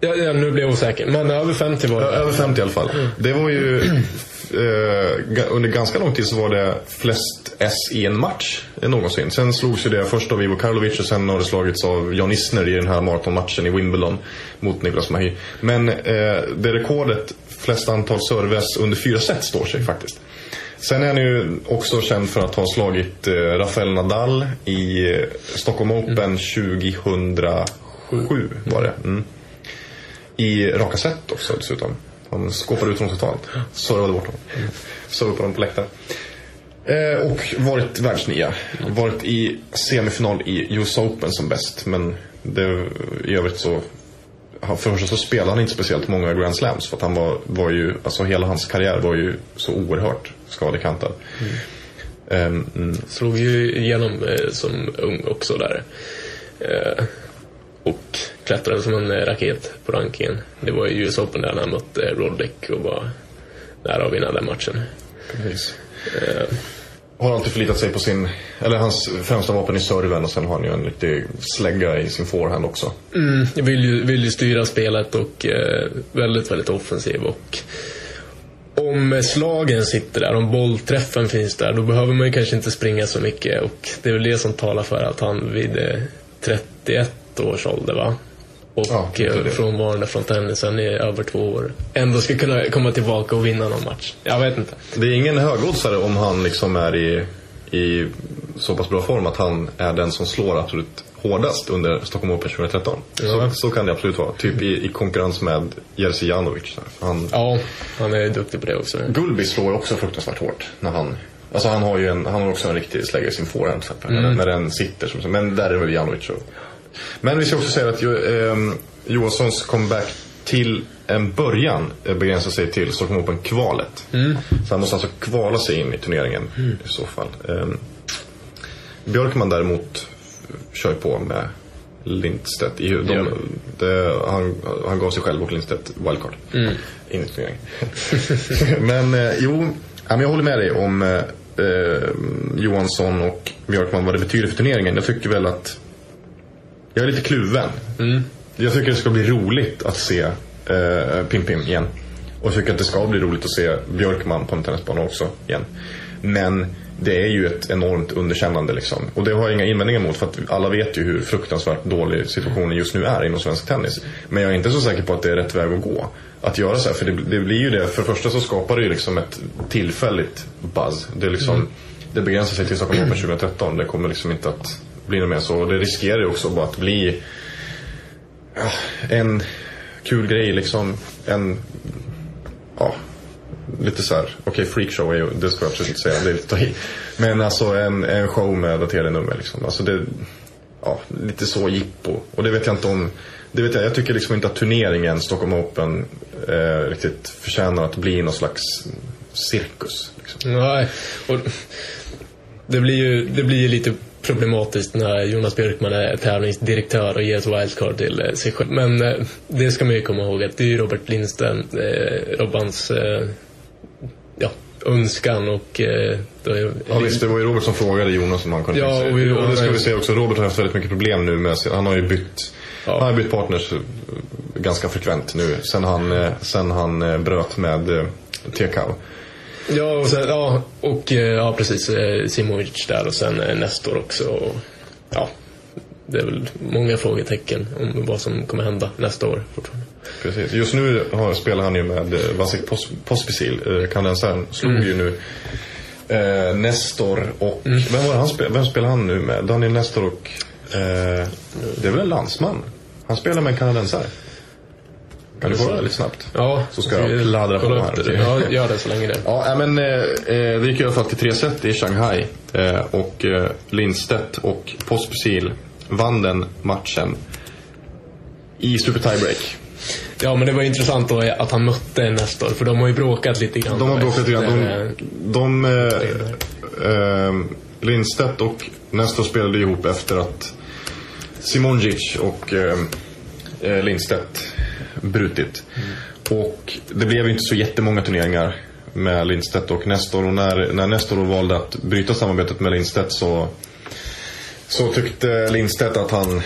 Ja, ja, nu blev jag osäker. Men över 50 var det. Över 50 i alla fall. Det var ju... Eh, under ganska lång tid så var det flest S i en match någonsin. Sen slogs ju det först av Ivo Karlovic och sen har det slagits av Jan Isner i den här maratonmatchen i Wimbledon mot Niklas Mahy. Men eh, det rekordet, flest antal serves under fyra set står sig faktiskt. Sen är han ju också känd för att ha slagit eh, Rafael Nadal i eh, Stockholm Open mm. 2007 var det. Mm. I raka set också dessutom. Han skåpade ut honom totalt. Servade bort honom. Servade på honom på läktaren. Eh, och varit världsnia. Varit i semifinal i US Open som bäst. Men det, i övrigt så för första så spelade han inte speciellt många Grand Slams för att han var, var ju, alltså hela hans karriär var ju så oerhört skadekantad. Mm. Um, mm. Slog ju igenom eh, som ung också där. Eh, och klättrade som en raket på rankingen. Det var i US Open där han mötte Roddick och var nära att vinna den matchen. Precis. Eh. Har alltid förlitat sig på sin, eller hans främsta vapen i serven och sen har han ju en riktig slägga i sin forehand också. Mm, vill ju, vill ju styra spelet och eh, väldigt, väldigt offensiv och om slagen sitter där, om bollträffen finns där, då behöver man ju kanske inte springa så mycket och det är väl det som talar för att han vid eh, 31 års ålder va? Och ja, frånvarande från tennisen i över två år. Ändå ska kunna komma tillbaka och vinna någon match. Jag vet inte. Det är ingen högoddsare om han liksom är i, i så pass bra form att han är den som slår absolut hårdast under Stockholm Open 2013. Ja. Så, så kan det absolut vara. Typ i, i konkurrens med Jerzy Janovic. Han, ja, han är duktig på det också. Gulbi slår också fruktansvärt hårt när han Alltså han har ju en, han har också en riktig slägga i sin forehand mm. när den sitter. Som, men där är väl Janovic och men vi ska också säga att eh, Johanssons comeback till en början begränsar sig till Stockholm Open-kvalet. Mm. Så han måste alltså kvala sig in i turneringen mm. i så fall. Eh, Björkman däremot kör på med Lindstedt. I, de, ja. det, han, han gav sig själv och Lindstedt wildcard mm. in i turneringen. men eh, jo, jag håller med dig om eh, eh, Johansson och Björkman vad det betyder för turneringen. Jag tycker väl att jag är lite kluven. Mm. Jag tycker det ska bli roligt att se eh, Pim Pim igen. Och jag tycker att det ska bli roligt att se Björkman på en tennisbana också igen. Men det är ju ett enormt underkännande liksom. Och det har jag inga invändningar mot för att alla vet ju hur fruktansvärt dålig situationen just nu är inom svensk tennis. Men jag är inte så säker på att det är rätt väg att gå. Att göra så här, för det, det blir ju det. För det första så skapar det ju liksom ett tillfälligt buzz. Det liksom mm det begränsar sig till Stockholm Open 2013. Det kommer liksom inte att blir något mer så. Och Det riskerar ju också bara att bli ja, en kul grej liksom. En, ja, lite så här, okej okay, freakshow är ju, det ska jag absolut inte säga, det är lite i. Men alltså en, en show med daterade nummer liksom. Alltså det, ja, lite så jippo. Och det vet jag inte om, det vet jag, jag tycker liksom inte att turneringen Stockholm Open eh, riktigt förtjänar att bli någon slags cirkus. Liksom. Nej, och det blir ju, det blir ju lite problematiskt när Jonas Björkman är tävlingsdirektör och ger ett wildcard till eh, sig själv. Men eh, det ska man ju komma ihåg att det är Robert Lindsten, eh, Robbans eh, ja, önskan och... Eh, är, ja visst, det var ju Robert som frågade Jonas om han kunde ja, och, och, och det ska vi se också. Robert har haft väldigt mycket problem nu med Han har ju bytt, ja. han har bytt partners ganska frekvent nu sen han, sen han bröt med Tekau. Ja, och, sen, ja, och ja, precis. Simovic där och sen Nestor också. Och, ja, det är väl många frågetecken om vad som kommer hända nästa år fortfarande. Precis. Just nu har, spelar han ju med eh, Pos Pospisil. Eh, Kanadensaren slog mm. ju nu eh, Nestor och... Mm. Vem, var han spel, vem spelar han nu med? Daniel Nestor och... Eh, det är väl en landsman? Han spelar med en kanadensare. Kan du kolla lite snabbt? Ja. Så ska jag pladdra på här. Ja, gör det så länge det. Ja, men eh, eh det gick i alla fall till tre set i Shanghai. Eh, och eh, Lindstedt och Pospisil vann den matchen i super tiebreak. Ja, men det var intressant då att han mötte Nestor, för de har ju bråkat lite grann. De har bråkat lite grann. De, de eh, eh, Lindstedt och Nestor spelade ihop efter att Simonjic och eh, Lindstedt brutit. Mm. Och det blev inte så jättemånga turneringar med Lindstedt och Nestor. Och när, när Nestor valde att bryta samarbetet med Lindstedt så, så tyckte Lindstedt att han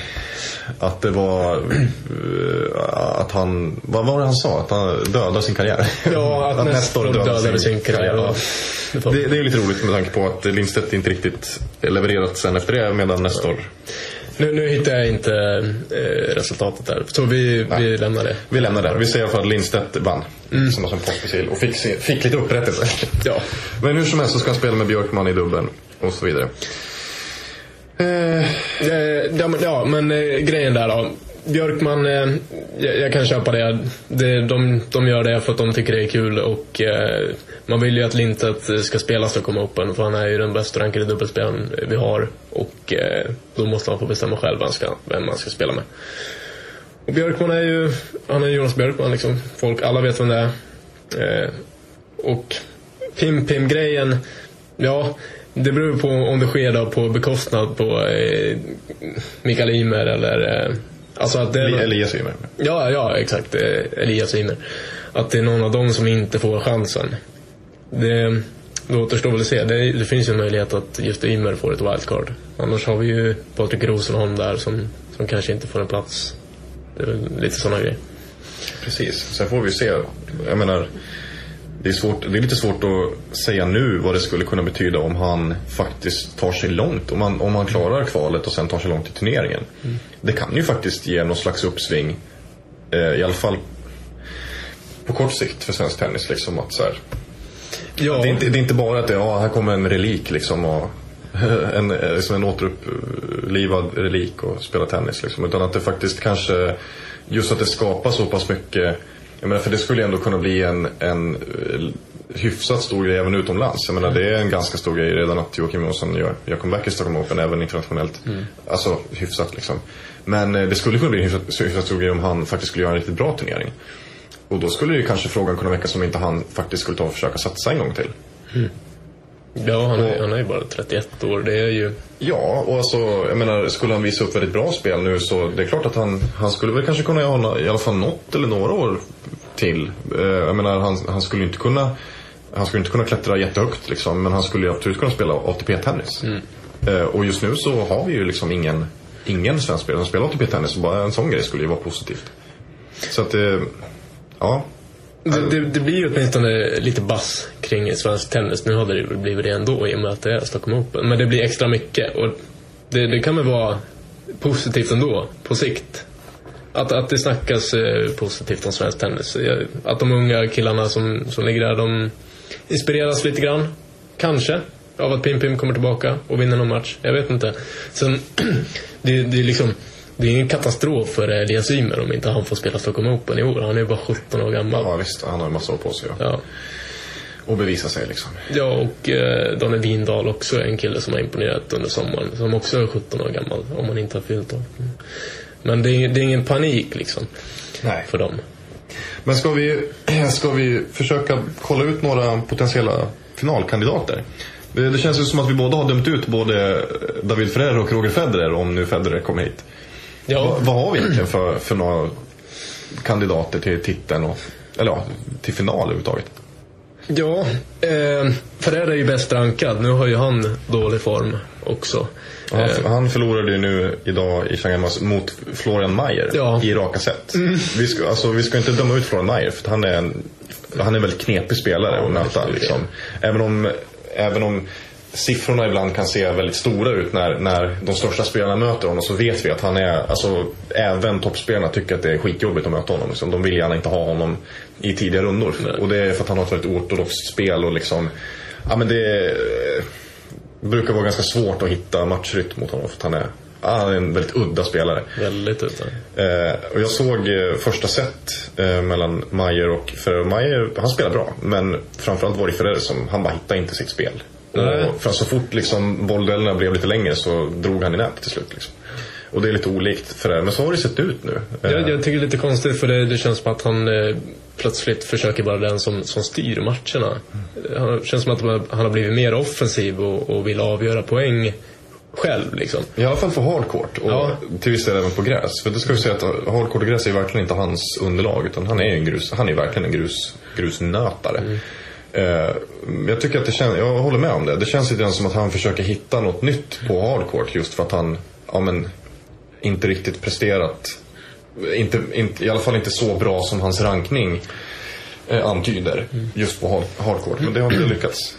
att det var eh, att han, vad var det han sa? Att han dödade sin karriär? Ja, att, att Nestor dödade, dödade sin, sin karriär. Ja. Det, det, är lite roligt med tanke på att Lindstedt inte riktigt levererat sen efter det medan Nestor nu, nu hittar jag inte eh, resultatet där. Så vi, vi lämnar det. Vi lämnar det. Vi säger i alla fall att Lindstedt vann. Mm. Som var som postmisil. Och fick, fick lite upprättelse. ja. Men hur som helst så ska han spela med Björkman i dubbeln. Och så vidare. Eh, ja, men, ja, men eh, grejen där då. Björkman, eh, jag, jag, kan köpa det. det de, de gör det för att de tycker det är kul och eh, man vill ju att Lintet ska spela Stockholm Open för han är ju den bästa rankade dubbelspelaren vi har och eh, då måste han få bestämma själv vem, ska, vem man ska spela med. Och Björkman är ju, han är Jonas Björkman liksom. Folk, alla vet vem det är. Eh, och Pim-Pim-grejen, ja det beror på om det sker då på bekostnad på eh, Mikael Ymer eller... Eh, alltså att det är Elias Ymer. Ja, ja exakt. Eh, Elias Ymer. Att det är någon av dem som inte får chansen. Det, det återstår väl att se. Det, det finns ju en möjlighet att just Ymer får ett wildcard. Annars har vi ju Patrik Rosenholm där som, som kanske inte får en plats. Det är lite sådana grejer. Precis. Sen får vi se. Jag menar det är, svårt, det är lite svårt att säga nu vad det skulle kunna betyda om han faktiskt tar sig långt. Om han, om han klarar kvalet och sen tar sig långt i turneringen. Mm. Det kan ju faktiskt ge någon slags uppsving. Eh, I alla fall på kort sikt för svensk tennis. Liksom, att så här, ja. det, är inte, det är inte bara att det, ja, här kommer en relik liksom, och, en, liksom en återupplivad relik och spela tennis. Liksom, utan att det faktiskt kanske, just att det skapar så pass mycket jag menar, för det skulle ändå kunna bli en, en eh, hyfsat stor grej även utomlands. Jag menar, det är en ganska stor grej redan att Joakim Jonsson gör, gör comeback i Stockholm Open, även internationellt. Mm. Alltså hyfsat liksom. Men eh, det skulle kunna bli en hyfsat, hyfsat stor grej om han faktiskt skulle göra en riktigt bra turnering. Och då skulle ju kanske frågan kunna väckas om inte han faktiskt skulle ta och försöka satsa en gång till. Mm. Ja, han är, han är ju bara 31 år. Det är ju... Ja, och alltså, jag menar, skulle han visa upp väldigt bra spel nu så det är klart att han, han skulle väl kanske kunna ha i alla fall något eller några år till. Eh, jag menar, han, han skulle inte kunna han skulle inte kunna klättra jättehögt liksom, men han skulle absolut kunna spela ATP-tennis. Mm. Eh, och just nu så har vi ju liksom ingen, ingen svensk spelare som spelar ATP-tennis. Bara en sån grej skulle ju vara positivt. Så att, eh, ja. Det, det, det, blir ju åtminstone lite bass kring svensk tennis. Nu hade det blivit det ändå i och med att det är Stockholm Open. Men det blir extra mycket. Och det, det kan väl vara positivt ändå, på sikt. Att, att det snackas eh, positivt om svensk tennis. Att de unga killarna som, som ligger där, de inspireras lite grann. Kanske. av att Pim Pim kommer tillbaka och vinner någon match. Jag vet inte. Sen, det, det är liksom det är ingen katastrof för Elias Ymer om inte han får spela Stockholm Open i år. Han är ju bara 17 år gammal. Ja visst, han har en massa år på sig. Ja. ja. Och bevisa sig liksom. Ja, och eh, Daniel Windahl också är en kille som har imponerat under sommaren. Som också är 17 år gammal, om man inte har fyllt 18. Men det är, det är ingen panik liksom. Nej. För dem. Men ska vi, ska vi försöka kolla ut några potentiella finalkandidater? Det, det känns ju som att vi båda har dömt ut både David Ferrer och Roger Federer om nu Federer kommer hit. Ja. Va, vad har vi egentligen för, för några kandidater till titeln och, eller ja, till final överhuvudtaget? Ja, eh, Ferrer är ju bäst rankad. Nu har ju han dålig form också. Han, eh. han förlorade ju nu idag i Shanghai mot Florian Mayer ja. i raka set. Mm. Vi, ska, alltså, vi ska inte döma ut Florian Mayer för han är en, han är en väldigt knepig spelare ja, att möta. Liksom. Även om, även om siffrorna ibland kan se väldigt stora ut när, när de största spelarna möter honom så vet vi att han är, alltså även toppspelarna tycker att det är skitjobbigt att möta honom. Liksom. De vill gärna inte ha honom i tidiga rundor. Nej. Och det är för att han har ett väldigt ortodoxt spel och liksom, ja men det brukar vara ganska svårt att hitta matchrytm mot honom för att han är han är en väldigt udda spelare. Väldigt udda. Eh, och jag såg eh, första set eh, mellan Mayer och Ferrer. Mayer, han spelar bra. Men framförallt var det Ferrer som, han bara hittade inte sitt spel. Och för så fort liksom bollduellerna blev lite längre så drog han i nät till slut. Liksom. Och det är lite olikt för det. Men så har det sett ut nu. Jag, jag tycker det är lite konstigt för det, det känns som att han eh, plötsligt försöker vara den som, som styr matcherna. Mm. Det känns som att han har blivit mer offensiv och, och vill avgöra poäng själv. Liksom. I alla fall på hardcourt och ja. till viss del även på gräs. För det ska vi säga att hardcourt och gräs är verkligen inte hans underlag. Utan han är, en grus, han är verkligen en grus, grusnötare. Mm. Eh, jag tycker att det känns, jag håller med om det. Det känns lite som att han försöker hitta något nytt på hardcourt just för att han, ja men, inte riktigt presterat. Inte, inte, I alla fall inte så bra som hans rankning eh, antyder just på hardcourt. Men det har inte lyckats.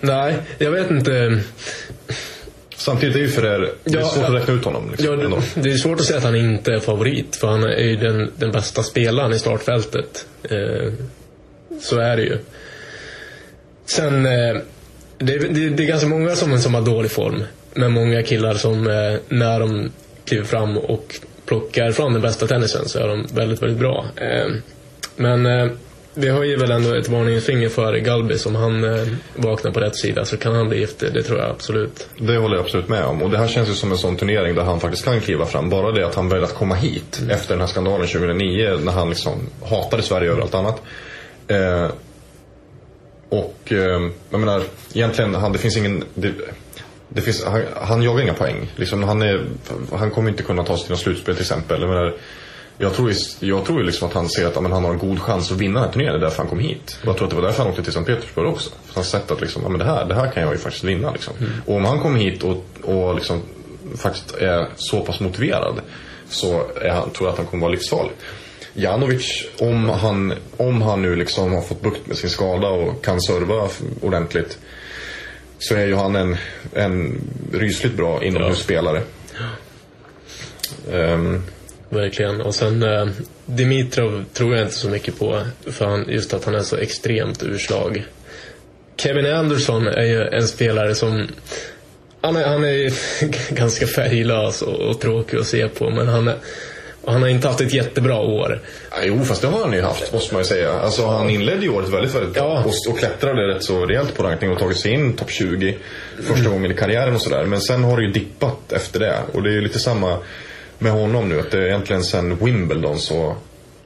Nej, jag vet inte. Samtidigt är ju för det, det är ja, svårt att räkna ut honom. Liksom, ja, det, det, är svårt att säga att han inte är favorit. För han är ju den, den bästa spelaren i startfältet. Eh, så är det ju. Sen, eh, det, det, det, är ganska många som, som har dålig form. Men många killar som, eh, när de kliver fram och plockar fram den bästa tennisen så är de väldigt, väldigt bra. Eh, men vi har ju väl ändå ett varningens finger för Galbi. Om han vaknar på rätt sida så kan han bli giftig. Det tror jag absolut. Det håller jag absolut med om. Och det här känns ju som en sån turnering där han faktiskt kan kliva fram. Bara det att han väljer att komma hit mm. efter den här skandalen 2009 när han liksom hatade Sverige över allt annat. Eh, och eh, jag menar, egentligen, han, det finns ingen... Det, det finns, han, han jagar inga poäng. Liksom, han, är, han kommer inte kunna ta sig till något slutspel till exempel. Jag, menar, jag tror, jag tror liksom att han ser att men, han har en god chans att vinna den här turneringen. Det är därför han kom hit. Och jag tror att det var därför han åkte till Sankt Petersburg också. För han har sett att liksom, men det, här, det här kan jag ju faktiskt vinna. Liksom. Mm. Och om han kommer hit och, och liksom, faktiskt är så pass motiverad så är han, tror jag att han kommer vara livsfarlig. Janovic, om han, om han nu liksom har fått bukt med sin skada och kan serva ordentligt så är ju han en, en rysligt bra inomhusspelare. Ja. Um, Verkligen. Och sen eh, Dimitrov tror jag inte så mycket på. För han, just att han är så extremt urslag. Kevin Anderson är ju en spelare som han är, han är ganska färglös och, och tråkig att se på. Men han är, han har inte haft ett jättebra år. Ja, jo, fast det har han ju haft, måste man ju säga. Alltså, han inledde ju året väldigt, väldigt bra ja. och, och klättrade rätt så rejält på rankning och tagit sig in topp 20 första mm. gången i karriären och sådär. Men sen har det ju dippat efter det. Och det är ju lite samma med honom nu. Att det är egentligen sen Wimbledon så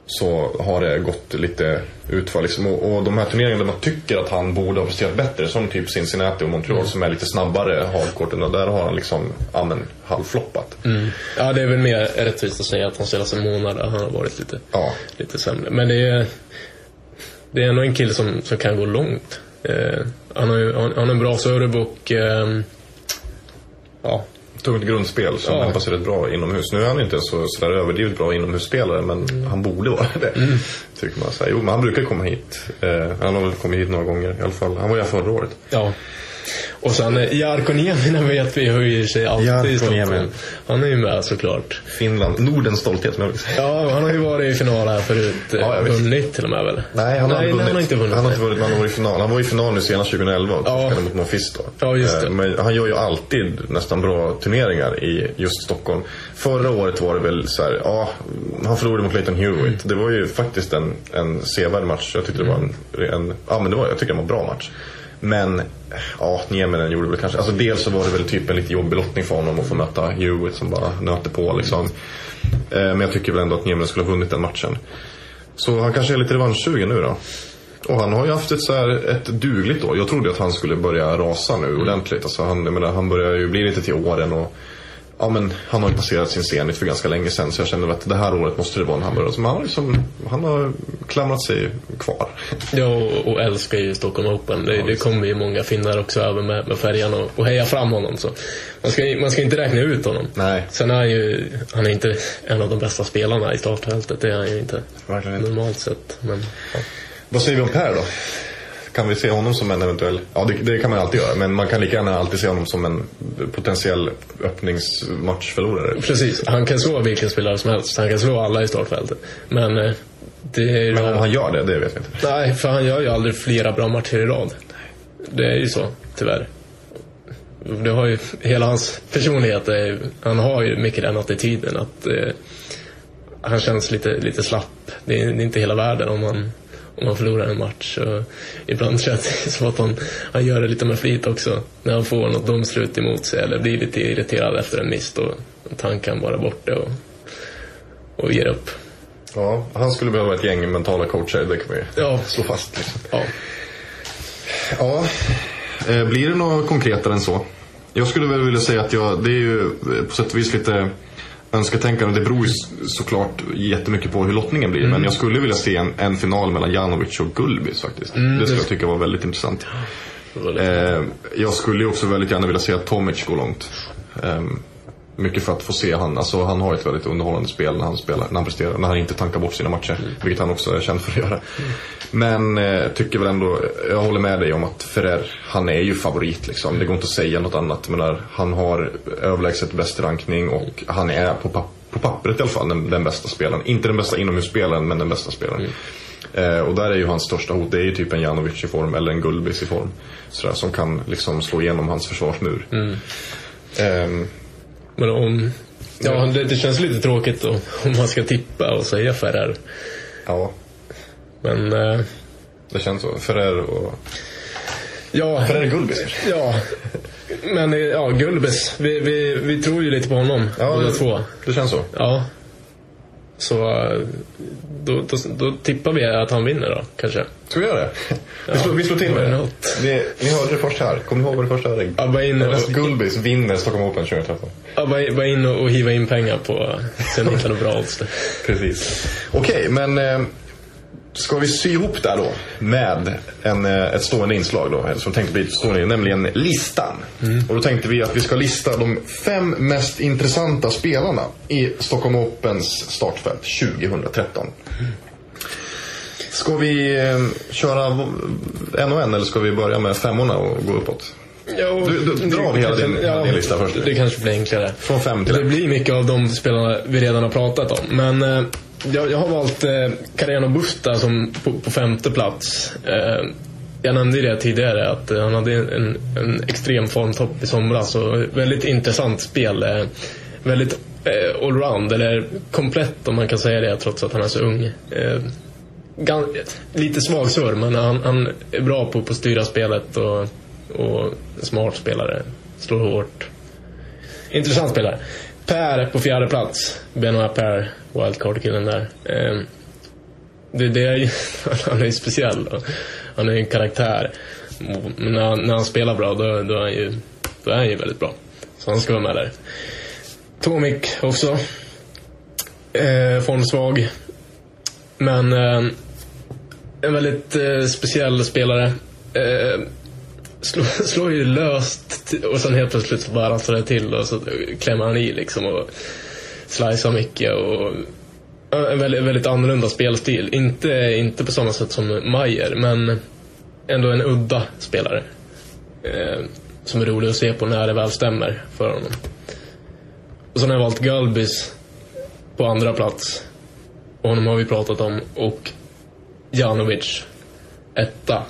så har det gått lite utför. Liksom. Och, och, de här turneringarna där man tycker att han borde ha presterat bättre, som typ Cincinnati och Montreal mm. som är lite snabbare hardcourten, där har han liksom ja, men, halvfloppat. Mm. Ja, det är väl mer rättvist att säga att han senaste månaden han har varit lite, ja. lite sämre. Men det är, det är ändå en kille som, som kan gå långt. Eh, han, har ju, han, han har en bra serve och eh, ja, tungt grundspel som ja. sig rätt bra inomhus. Nu är han inte så sådär överdrivet bra inomhusspelare men mm. han borde vara det. Mm. Tycker man. Så jo, men han brukar komma hit. Eh, han har väl kommit hit några gånger i alla fall. Han var ju här förra året. Ja. Och sen eh, Jarkko Nieminen vet vi höjer sig alltid i Stockholm. Han är ju med såklart. Finland, Nordens stolthet som jag vill säga. Ja, han har ju varit i final här förut. Ja, vunnit till och med väl? Nej, han har, nej, han har inte vunnit. Han har inte vunnit, men han var i final. Han var i final nu senast 2011 och ja. mot Mephisto. Ja, just det. Men han gör ju alltid nästan bra turneringar i just Stockholm. Förra året var det väl så här, ja, han förlorade mot Leighton Hewitt. Mm. Det var ju faktiskt en, en sevärd match. Jag tyckte det var en, en ja men det var, jag tycker det var en bra match. Men, ja, Nieminen gjorde väl kanske, alltså dels så var det väl typ en lite jobbig lottning för honom att få möta Hewitt som bara nöter på liksom. Eh, men jag tycker väl ändå att Nieminen skulle ha vunnit den matchen. Så han kanske är lite revanschsugen nu då. Och han har ju haft ett, så här, ett dugligt år. Jag trodde att han skulle börja rasa nu ordentligt. Alltså han, jag menar, han börjar ju bli lite till åren och ja, men han har ju passerat sin zenit för ganska länge sedan så jag känner att det här året måste det vara en hamburgare. Så han, har liksom, han har klamrat sig kvar. Ja, och, och älskar ju Stockholm Open. Det, ja, det kommer ju många finnar också över med, med färjan och, och heja fram honom. Så man, ska, man ska inte räkna ut honom. Nej. Sen är han ju han är inte en av de bästa spelarna i startfältet. Det är han ju inte. Verkligen inte. Normalt sett. Men, ja. Vad säger vi om Per då? Kan vi se honom som en eventuell, ja det, det, kan man alltid göra, men man kan lika gärna alltid se honom som en potentiell öppningsmatchförlorare. Precis, han kan slå vilken spelare som helst. Han kan slå alla i startfältet. Men eh, det Men om han gör det, det vet jag inte. Nej, för han gör ju aldrig flera bra matcher i rad. Det är ju så, tyvärr. Det har ju, hela hans personlighet, är, han har ju mycket den attityden att eh, han känns lite, lite slapp. Det är, det är inte hela världen om man om man förlorar en match. Och ibland känns det som att han, han gör det lite med flit också. När han får något domslut emot sig eller blir lite irriterad efter en miss. Då tar han bara bort det och, och ger upp. Ja, han skulle behöva ett gäng mentala coacher, det kan vi ja. slå fast. Liksom. Ja. ja, eh, blir det något konkretare än så? Jag skulle väl vilja säga att jag, det är ju på sätt och vis lite önsketänkande. Det beror ju såklart jättemycket på hur lottningen blir. Mm. Men jag skulle vilja se en, en final mellan Janovic och Gulbis faktiskt. Mm, det skulle jag tycka var väldigt intressant. Eh, jag skulle ju också väldigt gärna vilja se att Tomic går långt. Eh, mycket för att få se han. Alltså, han har ett väldigt underhållande spel när han, spelar, när han presterar. När han inte tankar bort sina matcher. Mm. Vilket han också är känd för att göra. Men eh, tycker väl ändå, jag håller med dig om att Ferrer, han är ju favorit liksom. Det går inte att säga något annat. Men han har överlägset bäst rankning och han är på, papp på pappret i alla fall den, den bästa spelaren. Inte den bästa inomhusspelaren men den bästa spelaren. Mm. Eh, och där är ju hans största hot, det är ju typ en Janovic i form eller en Gulbis i form. Sådär, som kan liksom slå igenom hans försvarsmur. Mm. Eh, men om... Ja, det, det, känns lite tråkigt då, om man ska tippa och säga Ferrer. Ja. Men... Eh, det känns så. Ferrer och... Ja. Ferrer Gulbis Ja. Men eh, ja, Gulbis. Vi, vi, vi tror ju lite på honom, ja, båda två. Det känns så. Ja. Så då, då, då, tippar vi att han vinner då, kanske. Ska vi göra det? Ja, vi, slår, vi slår till med det. det. Ni hörde det först här. Kommer ni ihåg vad det första hörde? Abba Gullbis vinner Stockholm Open 2013. Bara in och, och hiva in pengar på sen hitta något bra odds. Precis. Okej, okay, men eh, ska vi sy ihop det här då med en, eh, ett stående inslag då, som tänkte bli stående, nämligen listan. Mm. Och då tänkte vi att vi ska lista de fem mest intressanta spelarna i Stockholm Opens startfält 2013. Mm. Ska vi eh, köra en och en eller ska vi börja med femmorna och gå uppåt? Jo, du, du, dra hela din, ja, din lista först. Det kanske blir enklare. Från fem till Det blir mycket av de spelarna vi redan har pratat om. Men eh, jag, jag, har valt eh, Cariano Busta som på, på femte plats. Eh, jag nämnde det tidigare att eh, han hade en, en extrem formtopp i somras och väldigt intressant spel. Eh, väldigt eh, allround, eller komplett om man kan säga det trots att han är så ung. Eh, lite svagsur, men han, han, är bra på, på att styra spelet och, och smart spelare. Slår hårt. Intressant spelare. Per på fjärde plats. Benoit Per, wildcard-killen där. Eh, det, det är, han är ju speciell. Han är en karaktär. Men när han, när han spelar bra då, då, är han ju, då är han ju väldigt bra. Så han ska vara med där. Tomic också. Eh, formsvag. Men eh, en väldigt eh, speciell spelare. Eh, slår, slår ju löst och sen helt plötsligt så bara rasslar det till och så klämmer han i liksom och slicear mycket och en väldigt, väldigt annorlunda spelstil. Inte, inte på samma sätt som Mayer, men ändå en udda spelare. Eh, som är rolig att se på när det väl stämmer för honom. Och sen har jag valt Galbis på andra plats. Och honom har vi pratat om. Och Janovic etta.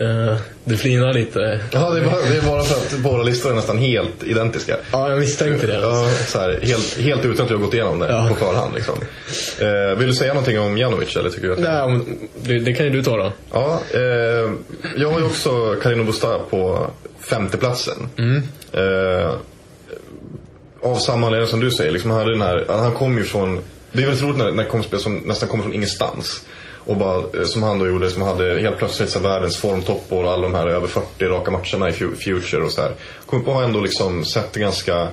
Uh, du flinar lite. Ja, det är, bara, det är bara för att våra listor är nästan helt identiska. Ja, jag misstänkte det. Ja, så här, helt, helt utan att du har gått igenom det ja. på förhand. Liksom. Uh, vill du säga någonting om Janovic? Eller tycker du att... Nej, det, det kan ju du ta då. Ja, uh, jag har ju också Carino Busta på femteplatsen. Mm. av samma anledning som du säger. Liksom, han, den här, han kom ju från... Det är väldigt roligt när, när det kommer spel som nästan kommer från ingenstans. Och bara, eh, som han då gjorde, som hade helt plötsligt så världens formtoppar och alla de här över 40 raka matcherna i Future och så här. Kommer på har ändå liksom sett ganska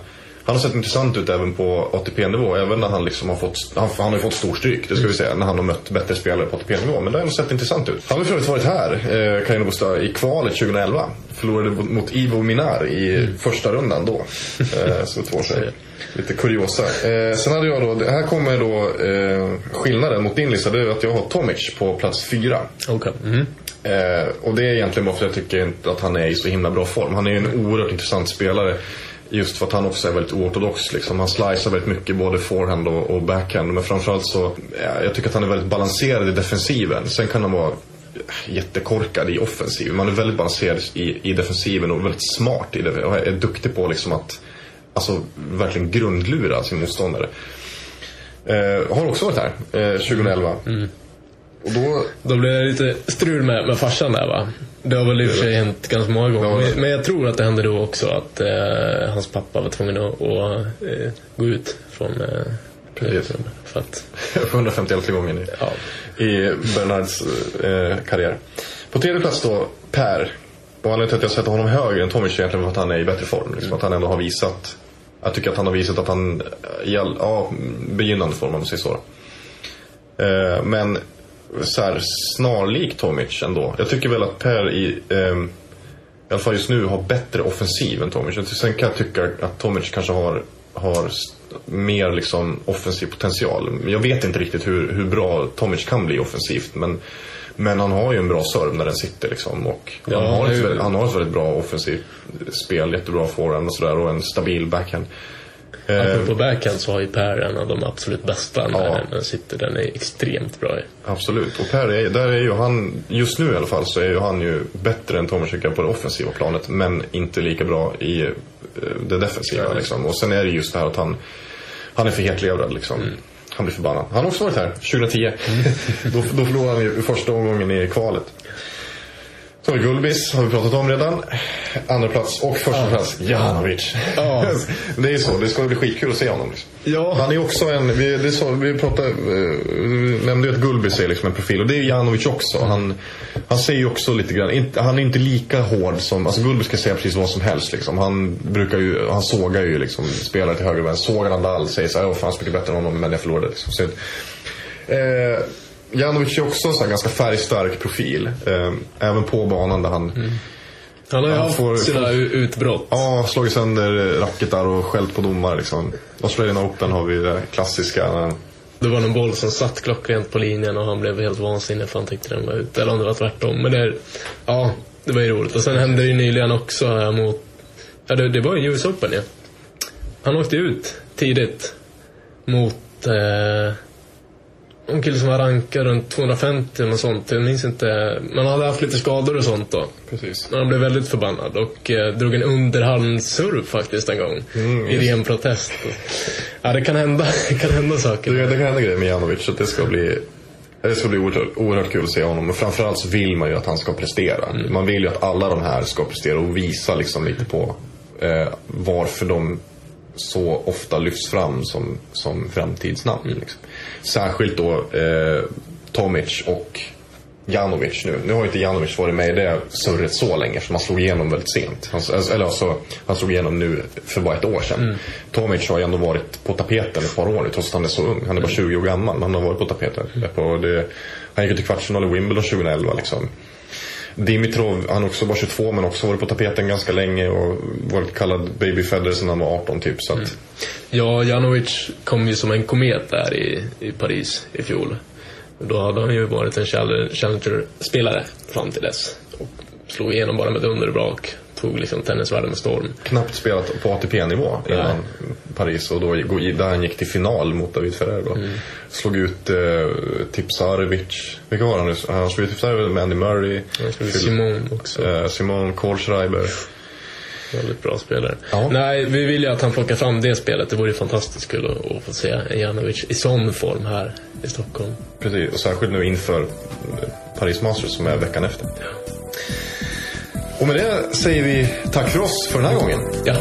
han har sett intressant ut även på ATP-nivå. Även när han liksom har fått, han, han har ju fått stor stryk, det ska vi säga, när han har mött bättre spelare på ATP-nivå. Men det har ändå sett intressant ut. Han har för övrigt varit här, eh, Carino Busta, i kvalet 2011. Förlorade mot Ivo Minar i mm. första rundan då. Eh, så två sig. Lite kuriosa. Eh, sen hade jag då, här kommer då eh, skillnaden mot din lista. Det är att jag har Tomic på plats fyra. Okay. Mm. Eh, och det är egentligen bara för att jag tycker inte att han är i så himla bra form. Han är en oerhört intressant spelare. Just för att han också är väldigt oortodox. Liksom. Han slicear väldigt mycket både forehand och, och backhand. Men framförallt så, ja, jag tycker att han är väldigt balanserad i defensiven. Sen kan han vara jättekorkad i offensiven. Man är väldigt balanserad i, i defensiven och väldigt smart i det. Och är duktig på liksom att alltså, verkligen grundlura sin motståndare. Eh, har också varit här, eh, 2011. Mm. Och då... då blev det lite strul med, med farsan där va? Det har väl i och för sig hänt ganska många gånger. Ja. Men, jag tror att det hände då också att eh, hans pappa var tvungen att, att eh, gå ut från eh, Precis. För att... 151 gången i, ja. i Bernards eh, karriär. På tredje plats då, Per. Och anledningen till att jag sätter honom högre än Tomic egentligen för att han är i bättre form. Liksom. Att han ändå har visat jag tycker att han har visat att han, i all, ja, begynnande form om man säger så. Eh, men så här, snarlik Tomic ändå. Jag tycker väl att Per i, eh, i alla fall just nu har bättre offensiv än Tomic. Sen kan jag tycka att Tomic kanske har, har mer liksom offensiv potential. Jag vet inte riktigt hur, hur bra Tomic kan bli offensivt. Men, men han har ju en bra serve när den sitter liksom. Och ja, han, har ett, han har ett väldigt bra offensivt spel, jättebra forehand och sådär och en stabil backhand. Apropå eh, backhand så har ju Per en av de absolut bästa när ja. den sitter. Den är extremt bra Absolut. Och Per, är, där är ju han, just nu i alla fall, så är ju han ju bättre än Tomas på det offensiva planet. Men inte lika bra i eh, det defensiva ja. liksom. Och sen är det just det här att han, han är för hetlevrad liksom. Mm. Han blir förbannad. Han har också varit här, 2010. Mm. då, då förlorade han ju första omgången i kvalet. Så Gulbis, har vi pratat om redan. Andra plats och första plats, Janovic. Ja. det är så, det ska bli skitkul att se honom. Liksom. Ja. Han är också en, vi, det så, vi pratade, vi nämnde ju att Gulbis är liksom en profil och det är Janovic också. Han, han säger ju också lite grann, han är inte lika hård som, alltså Gulbis kan säga precis vad som helst liksom. Han brukar ju, han sågar ju liksom spelare till höger och vänster. Sågar Nadal, säger såhär, åh fan jag mycket bättre än honom men jag förlorade liksom. Så, eh, Janovic är också en ganska färgstark profil. Eh, även på banan där han... Mm. Han har ju haft får, sina utbrott. Ja, slagit sönder racketar och skällt på domare. Liksom. Australian Open har vi det klassiska. Det var någon boll som satt klockrent på linjen och han blev helt vansinnig för han tyckte den var ute. Eller om det var tvärtom. Men det, ja, det var ju roligt. Och sen hände det ju nyligen också här mot... Ja, det, det var ju US Open ja. Han åkte ut tidigt mot... Eh, en kille som var rankad runt 250 eller sånt. Jag minns inte. Man hade haft lite skador och sånt då. Precis. Men han blev väldigt förbannad och eh, drog en underhandssurf faktiskt en gång. Mm, I ren protest. Ja, det kan hända, det kan hända saker. Det, det kan hända grejer med Janovic. Så det ska bli det ska bli oerhört, oerhört kul att se honom. Men framförallt så vill man ju att han ska prestera. Mm. Man vill ju att alla de här ska prestera och visa liksom lite på eh, varför de så ofta lyfts fram som, som framtidsnamn. Mm. Liksom. Särskilt då eh, Tomic och Janovic nu. Nu har inte Janovic varit med i det surret så länge eftersom han slog igenom väldigt sent. Han, eller alltså, han slog igenom nu för bara ett år sedan. Mm. Tomic har ju ändå varit på tapeten ett par år nu trots att han är så ung. Han är bara 20 år gammal men han har varit på tapeten. Mm. Det, han gick ut i kvartsfinal i Wimbledon 2011 liksom. Dimitrov, han är också bara 22 men också varit på tapeten ganska länge och varit kallad Baby Federer sedan han var 18 typ. Så att... mm. Ja, Janovic kom ju som en komet där i, i Paris i fjol. Då hade han ju varit en Challenger-spelare fram till dess. Och slog igenom bara med ett underbrak tog liksom tennisvärlden med storm. Knappt spelat på ATP-nivå innan Nej. Paris och då, där han gick till final mot David Ferrer. Då. Mm. Slog ut eh, Tipsarevic. Vilka var han? Han slog ut Tipsarevic med Andy Murray. Ut Simon också. Eh, Simon Kohlschreiber. Väldigt bra spelare. Ja. Nej, vi vill ju att han plockar fram det spelet. Det vore fantastiskt kul att, att få se Janovic i sån form här i Stockholm. Precis, och särskilt nu inför Paris Masters som är veckan efter. Ja. Och med det säger vi tack för oss för den här gången. Ja.